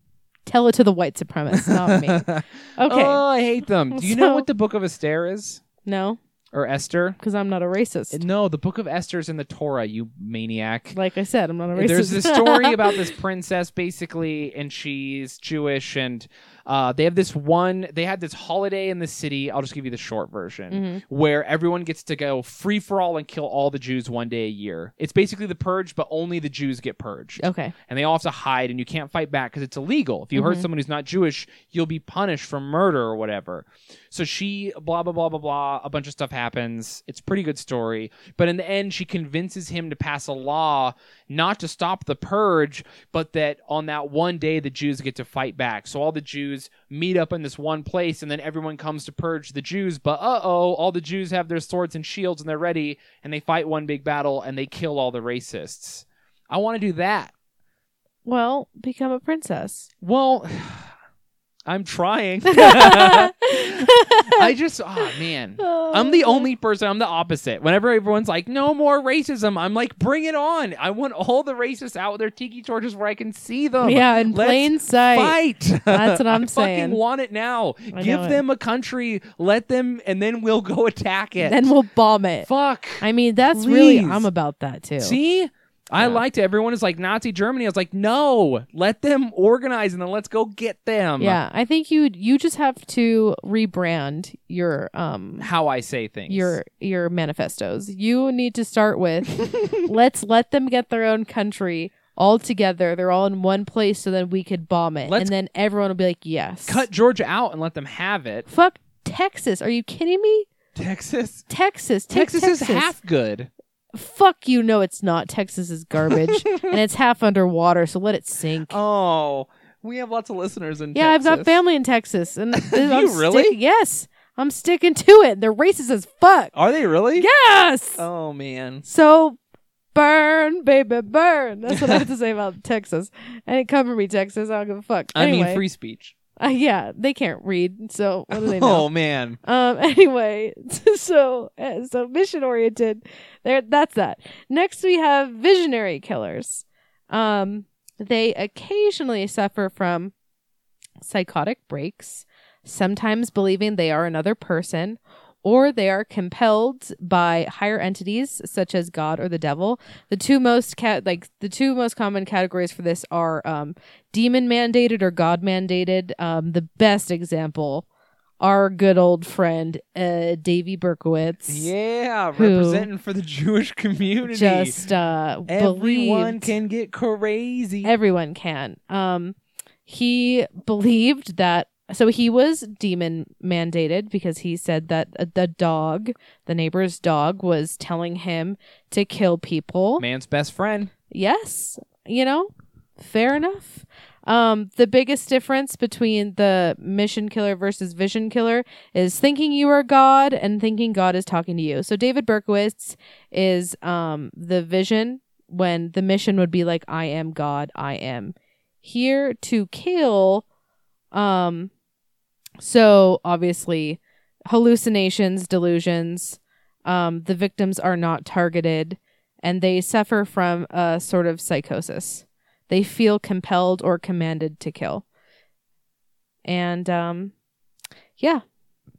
tell it to the white supremacists, not me. Okay. Oh, I hate them. Do you know what the Book of Esther is no, or Esther? because I'm not a racist. No, the Book of Esther is in the Torah. You maniac. like I said, I'm not a racist. There's this story about this princess, basically, and she's Jewish, and uh, they have this one. They had this holiday in the city. I'll just give you the short version, Mhm. where everyone gets to go free for all and kill all the Jews one day a year. It's basically the purge, but only the Jews get purged, Okay. and they all have to hide, and you can't fight back because it's illegal. If you hurt Mhm. someone who's not Jewish, you'll be punished for murder or whatever. So she, blah blah blah blah blah. A bunch of stuff happens. It's a pretty good story, but in the end, she convinces him to pass a law not to stop the purge, but that on that one day the Jews get to fight back. So all the Jews Jews meet up in this one place, and then everyone comes to purge the Jews. But uh oh, all the Jews have their swords and shields, and they're ready, and they fight one big battle, and they kill all the racists. I want to do that. Well, become a princess. Well, I'm trying. I just, ah, oh man. I'm the only person, I'm the opposite. Whenever everyone's like, no more racism, I'm like, bring it on. I want all the racists out with their tiki torches where I can see them. Yeah, in Let's plain sight. Fight. That's what I'm saying. Fucking want it now. I Give know it. them a country, let them, and then we'll go attack it. Then we'll bomb it. Fuck. I mean, that's really I'm about that too. See? I Yeah. liked it. Everyone is like Nazi Germany. I was like, no, let them organize and then let's go get them. Yeah, I think you you just have to rebrand your um How I say things. your your manifestos. You need to start with let's let them get their own country all together. They're all in one place so then we could bomb it. Let's- and then everyone will be like, "Yes." cut Georgia out and let them have it. Fuck Texas. Are you kidding me? Texas. Texas. Texas, Texas, is half good. Fuck you know it's not. Texas is garbage and it's half underwater, so let it sink. Oh, we have lots of listeners in Texas. yeah, I've got family in Texas and you I'm really? stick- yes. I'm sticking to it. They're racist as fuck. Are they really? Yes. Oh man. So burn, baby, burn. That's what I have to say about Texas. And it cover me, Texas. I don't give a fuck. I mean free speech. Uh, yeah, they can't read, so what do they know? Oh man. Um. Anyway, so uh, so mission oriented. There. That's that. Next, we have visionary killers. Um. They occasionally suffer from psychotic breaks, sometimes believing they are another person, or they are compelled by higher entities such as God or the devil. The two most cat like the two most common categories for this are um, demon mandated or God mandated. Um, the best example, our good old friend uh, Davy Berkowitz. Yeah, representing for the Jewish community. Just uh, Everyone believed- can get crazy. everyone can. Um, he believed that. So he was demon mandated because he said that uh, the dog, the neighbor's dog, was telling him to kill people. Man's best friend. Yes, you know, fair enough. Um, the biggest difference between the mission killer versus vision killer is thinking you are God and thinking God is talking to you. So David Berkowitz is um the vision when the mission would be like I am God, I am here to kill. Um, so obviously hallucinations, delusions. Um, the victims are not targeted and they suffer from a sort of psychosis. They feel compelled or commanded to kill. And um yeah,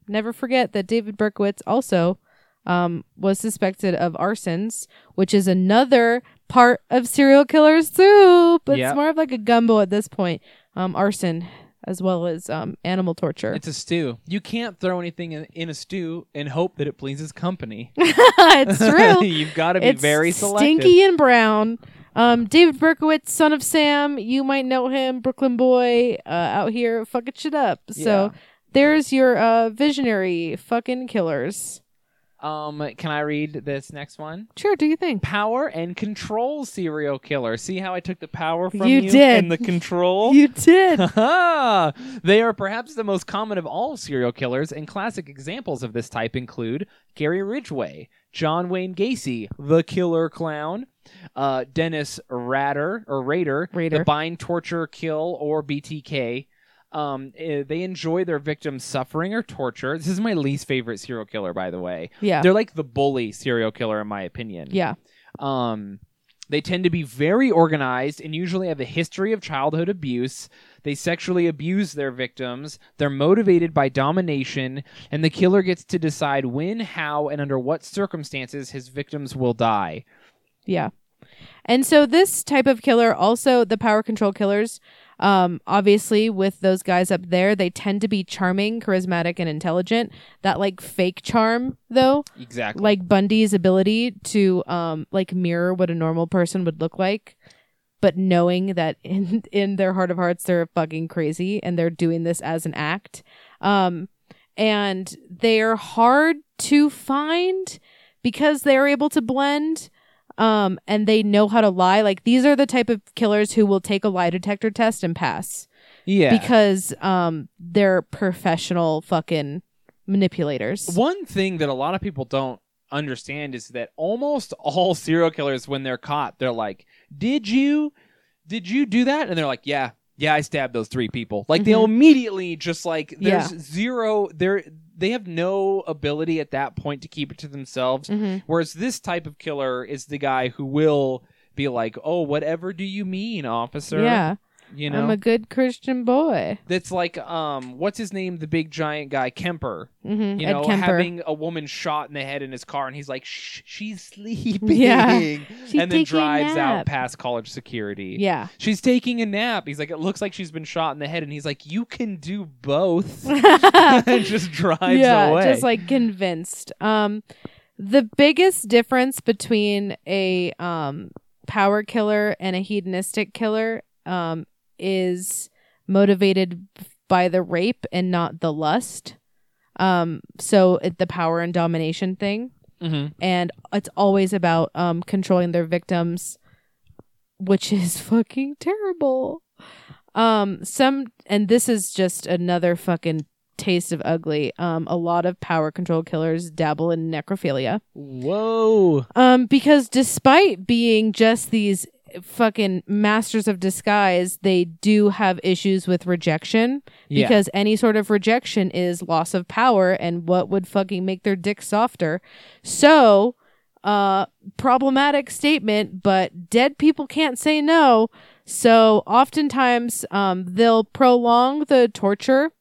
never forget that David Berkowitz also um was suspected of arsons, which is another part of serial killers too, but Yep. it's more of like a gumbo at this point. Um arson as well as um animal torture. It's a stew. You can't throw anything in, in a stew and hope that it pleases company. it's true. You've got to be it's very selective. Stinky and brown. Um, David Berkowitz, son of Sam, you might know him, Brooklyn boy, uh, out here fucking shit up. So Yeah. there's your uh visionary fucking killers. Um, can I read this next one? Sure, do you think? Power and control serial killer. See how I took the power from You you, did. and the control? You did. they are perhaps the most common of all serial killers, and classic examples of this type include Gary Ridgway, John Wayne Gacy, the killer clown, uh, Dennis Rader or Rader, Rader. the bind, torture, kill, or BTK. Um, eh, they enjoy their victims' suffering or torture. This is my least favorite serial killer, by the way. yeah. They're like the bully serial killer, in my opinion. Yeah. Um, they tend to be very organized and usually have a history of childhood abuse. They sexually abuse their victims. They're motivated by domination, and the killer gets to decide when, how, and under what circumstances his victims will die. Yeah. And so this type of killer also the power control killers um obviously with those guys up there they tend to be charming, charismatic and intelligent. That like fake charm though, Exactly. like Bundy's ability to um like mirror what a normal person would look like but knowing that in in their heart of hearts they're fucking crazy and they're doing this as an act. Um and they're hard to find because they're able to blend um and they know how to lie like these are the type of killers who will take a lie detector test and pass Yeah. because um they're professional fucking manipulators. One thing that a lot of people don't understand is that almost all serial killers, when they're caught, they're like, "Did you, did you do that?" And they're like, "Yeah, yeah, I stabbed those three people." Like they'll immediately just like there's zero. They're they have no ability at that point to keep it to themselves. Mhm. Whereas this type of killer is the guy who will be like, "Oh, whatever do you mean, officer?" Yeah, you know. I'm a good Christian boy. that's like um what's his name the big giant guy Kemper hmm you Ed know, Kemper. having a woman shot in the head in his car, and he's like, Shh, "She's sleeping," Yeah. She's and then drives out past college security. yeah. she's taking a nap. He's like, "It looks like she's been shot in the head," and he's like, "You can do both," and just drives yeah, away. just like convinced. Um, the biggest difference between a um power killer and a hedonistic killer um is motivated by the rape and not the lust. Um, so it, the power and domination thing, Mhm. and it's always about um controlling their victims, which is fucking terrible. Um, some and this is just another fucking taste of ugly. Um, a lot of power control killers dabble in necrophilia. Whoa. Um, because despite being just these fucking masters of disguise, they do have issues with rejection Yeah. because any sort of rejection is loss of power and what would fucking make their dick softer. So, uh, problematic statement, but dead people can't say no. So oftentimes, um, they'll prolong the torture.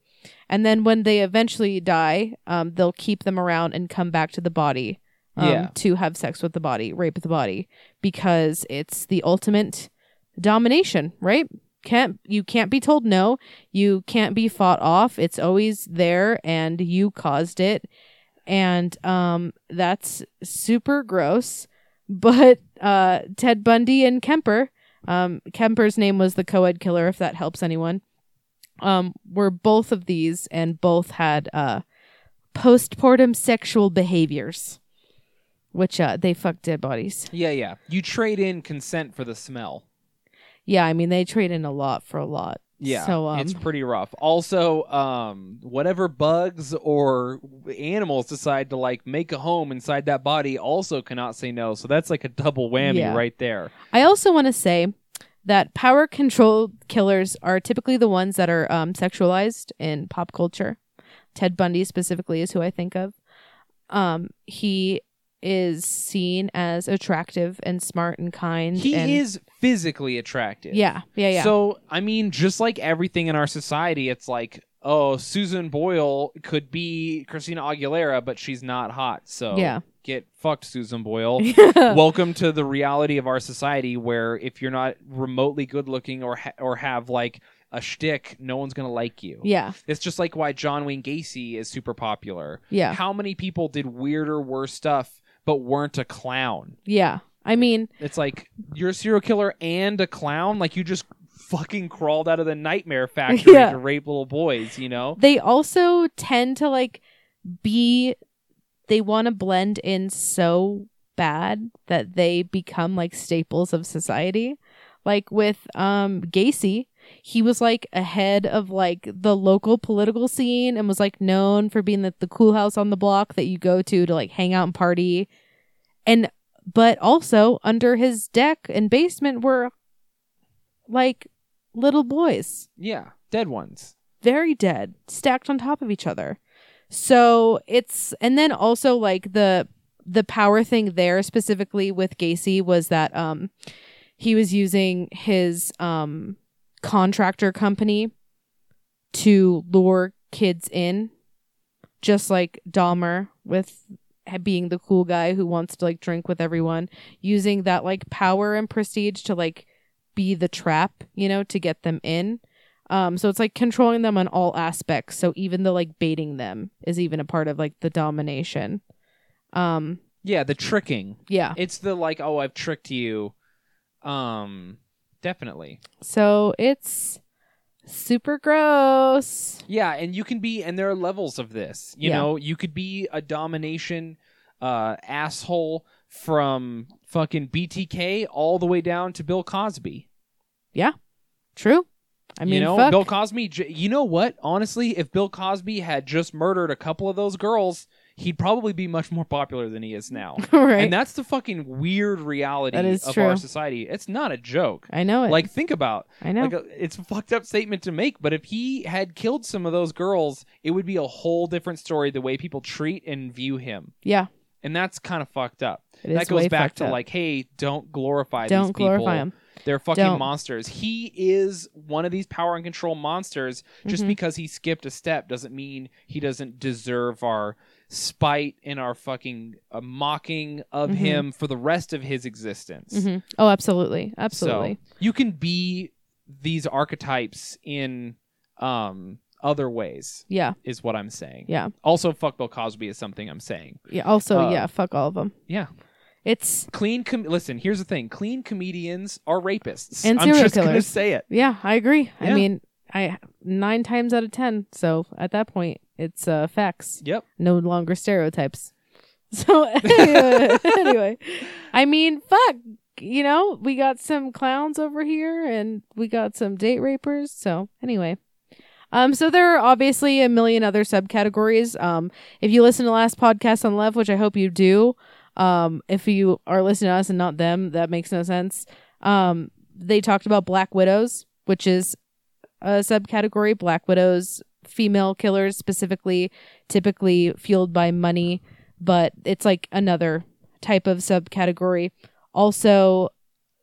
And then when they eventually die, um, they'll keep them around and come back to the body um, Yeah. to have sex with the body, rape the body, because it's the ultimate domination, right? Can't you can't be told no. You can't be fought off. It's always there, and you caused it, and um, that's super gross. But uh, Ted Bundy and Kemper, um, Kemper's name was the co-ed killer, if that helps anyone. Um, were both of these, and both had uh, postpartum sexual behaviors which uh they fuck dead bodies. Yeah, yeah. You trade in consent for the smell. Yeah, I mean they trade in a lot for a lot. Yeah, So um it's pretty rough. Also, um, whatever bugs or animals decide to like make a home inside that body also cannot say no. So that's like a double whammy Yeah. right there. I also want to say that power control killers are typically the ones that are um sexualized in pop culture. Ted Bundy specifically is who I think of. Um he is seen as attractive and smart and kind. He and, is physically attractive. Yeah, yeah, yeah. So I mean, just like everything in our society, it's like, oh, Susan Boyle could be Christina Aguilera, but she's not hot. So Yeah. get fucked, Susan Boyle. Welcome to the reality of our society, where if you're not remotely good looking or ha- or have like a shtick, no one's gonna like you. yeah, It's just like why John Wayne Gacy is super popular. yeah, How many people did weirder, worse stuff but weren't a clown? yeah. I mean, It's like you're a serial killer and a clown. Like you just fucking crawled out of the nightmare factory Yeah. to rape little boys. You know? they also tend to like be they want to blend in so bad that they become like staples of society like with um Gacy he was like ahead of like the local political scene and was like known for being the, the cool house on the block that you go to to like hang out and party and but also under his deck and basement were like little boys Yeah, dead ones. very dead, stacked on top of each other. So it's and then also like the the power thing there specifically with Gacy was that um he was using his um contractor company to lure kids in just like Dahmer with being the cool guy who wants to like drink with everyone using that like power and prestige to like be the trap, you know, to get them in. Um, so it's like controlling them on all aspects. So even the like baiting them is even a part of like the domination. Um, Yeah, the tricking. yeah. It's the like, oh, I've tricked you. Um, definitely. So it's super gross. Yeah, and you can be, and there are levels of this. You Yeah. know, you could be a domination uh, asshole from fucking BTK all the way down to Bill Cosby. Yeah, true. I mean, you know, fuck. Bill Cosby. You know what? Honestly, if Bill Cosby had just murdered a couple of those girls, he'd probably be much more popular than he is now. right. And that's the fucking weird reality That is of true. our society. It's not a joke. I know it. Like, think about I know. like a, it's a fucked up statement to make, but if he had killed some of those girls, it would be a whole different story. The way people treat and view him, yeah. and that's kind of fucked up. It is that goes back to up. like, hey, don't glorify don't these people. glorify him. They're fucking Don't. monsters. He is one of these power and control monsters. Just Mhm. because he skipped a step doesn't mean he doesn't deserve our spite and our fucking uh, mocking of Mhm. him for the rest of his existence. hmm Oh, absolutely, absolutely. So you can be these archetypes in um other ways yeah, is what I'm saying. yeah, Also fuck Bill Cosby is something I'm saying. yeah. Also, Uh, yeah, fuck all of them. Yeah. It's Clean com- listen, here's the thing. Clean comedians are rapists. And I'm serial just going to killers. say it. yeah, I agree. I mean, I nine times out of ten. So at that point, it's uh, facts. Yep. no longer stereotypes. So anyway, I mean, fuck. You know, we got some clowns over here, and we got some date rapers. So anyway, um, so there are obviously a million other subcategories. Um, if you listen to last podcast on left, which I hope you do, um, if you are listening to us and not them, that makes no sense. Um, they talked about black widows, which is a subcategory. Black widows, female killers specifically, typically fueled by money, but it's like another type of subcategory. Also,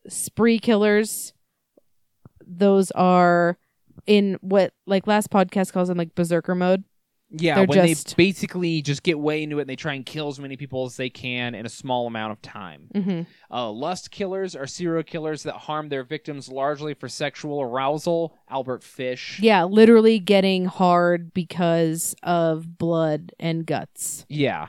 spree killers. Those are in what like last podcast calls them like berserker mode. Yeah, They're when just- they basically just get way into it and they try and kill as many people as they can in a small amount of time. Mm-hmm. Uh, lust killers are serial killers that harm their victims largely for sexual arousal. Albert Fish. Yeah, literally getting hard because of blood and guts. Yeah.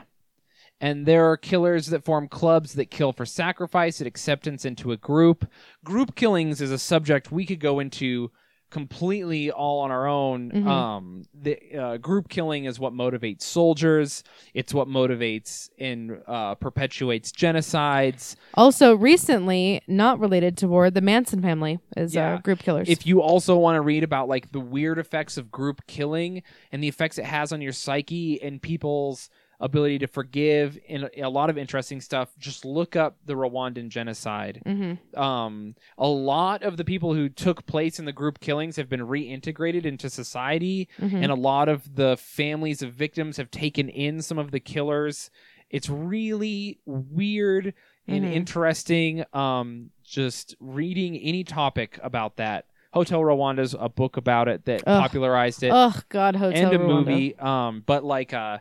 And there are killers that form clubs that kill for sacrifice and acceptance into a group. Group killings is a subject we could go into completely all on our own. Mhm. Um, the uh, group killing is what motivates soldiers. It's what motivates and uh, perpetuates genocides. Also, recently, not related to war, the Manson family is Yeah. uh, group killers. If you also want to read about like the weird effects of group killing and the effects it has on your psyche and people's ability to forgive and a lot of interesting stuff, just look up the Rwandan genocide. hmm Um, a lot of the people who took place in the group killings have been reintegrated into society, hmm and a lot of the families of victims have taken in some of the killers. It's really weird and Mhm. interesting. Um, just reading any topic about that. Hotel Rwanda's a book about it that Ugh. popularized it, oh God, Hotel and a Rwanda. movie. Um, but like, uh,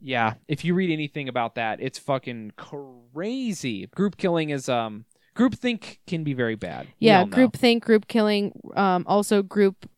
yeah, if you read anything about that, it's fucking crazy. Group killing is um, group think can be very bad. Yeah, all know. group think, group killing, um, also group,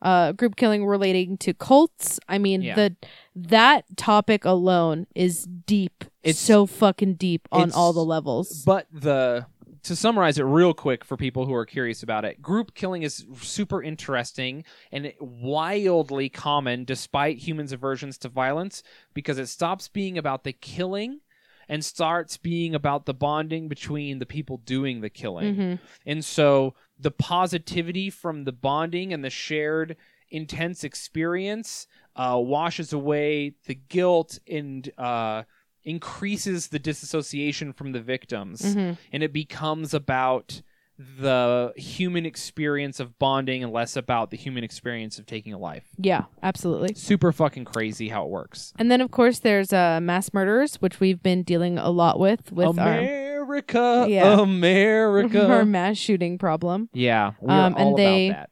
uh, group killing relating to cults. I mean, Yeah. the that topic alone is deep. It's- so fucking deep on all the levels. But the to summarize it real quick for people who are curious about it, group killing is super interesting and wildly common despite humans' aversions to violence because it stops being about the killing and starts being about the bonding between the people doing the killing. hmm And so the positivity from the bonding and the shared intense experience uh, washes away the guilt and uh, increases the disassociation from the victims. hmm And it becomes about the human experience of bonding and less about the human experience of taking a life. Yeah, absolutely. Super fucking crazy how it works. And then, of course, there's uh, mass murderers, which we've been dealing a lot with with America, Yeah. our America. our mass shooting problem. yeah, we're Um, all and they- about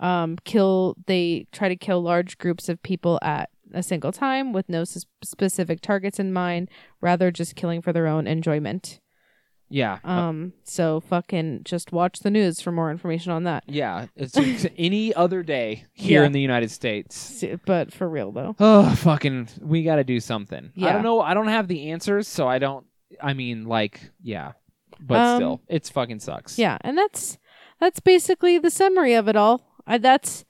that. um, kill they try to kill large groups of people at a single time with no s- specific targets in mind rather just killing for their own enjoyment Yeah, uh, um so fucking just watch the news for more information on that Yeah, it's, it's any other day here Yeah. in the United States. S- but for real though Oh, fucking, we got to do something. Yeah. I Yeah. don't know. I don't have the answers, so I don't. I mean, like, yeah, but Um, still, it's fucking sucks. yeah and that's that's basically the summary of it all I, that's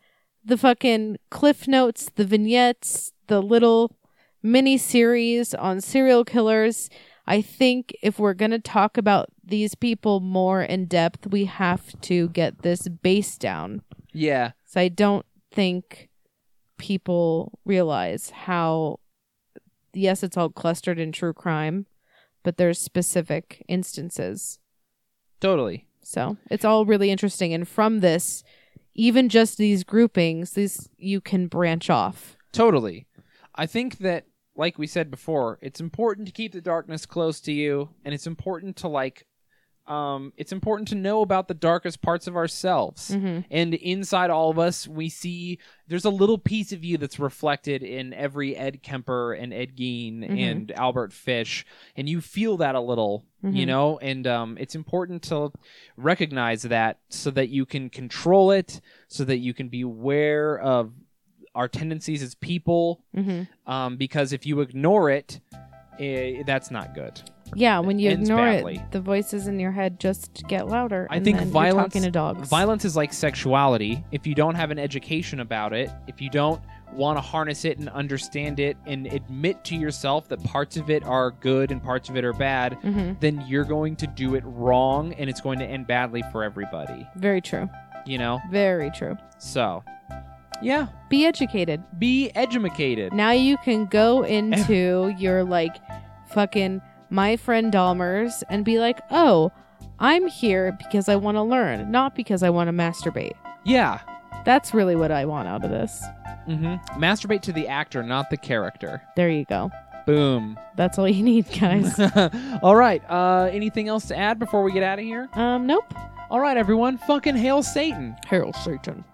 the fucking cliff notes the vignettes the little mini series on serial killers i think if we're going to talk about these people more in depth we have to get this base down yeah. So I don't think people realize how yes, it's all clustered in true crime, but there's specific instances. Totally. So it's all really interesting. And from this, even just these groupings, these you can branch off. Totally. I think that, like we said before, it's important to keep the darkness close to you, and it's important to like. Um, it's important to know about the darkest parts of ourselves. Mhm. And inside all of us, we see there's a little piece of you that's reflected in every Ed Kemper and Ed Gein Mhm. and Albert Fish. And you feel that a little, you Mhm. know? And um, it's important to recognize that so that you can control it, so that you can be aware of our tendencies as people. hmm Um, because if you ignore it, eh, that's not good. Yeah, when you ends ignore badly. it, the voices in your head just get louder. I and think then you're violence- talking to dogs. Violence is like sexuality. If you don't have an education about it, if you don't want to harness it and understand it and admit to yourself that parts of it are good and parts of it are bad, hmm then you're going to do it wrong and it's going to end badly for everybody. Very true. You know? Very true. So, yeah, Be educated. be educated. Now you can go into your like fucking my friend Dahmer's and be like, oh, I'm here because I want to learn, not because I want to masturbate. Yeah. That's really what I want out of this. Mm hmm Masturbate to the actor, not the character. There you go. Boom. That's all you need, guys. All right. Uh, anything else to add before we get out of here? um, nope. All right, everyone. Fucking hail Satan. Hail Satan.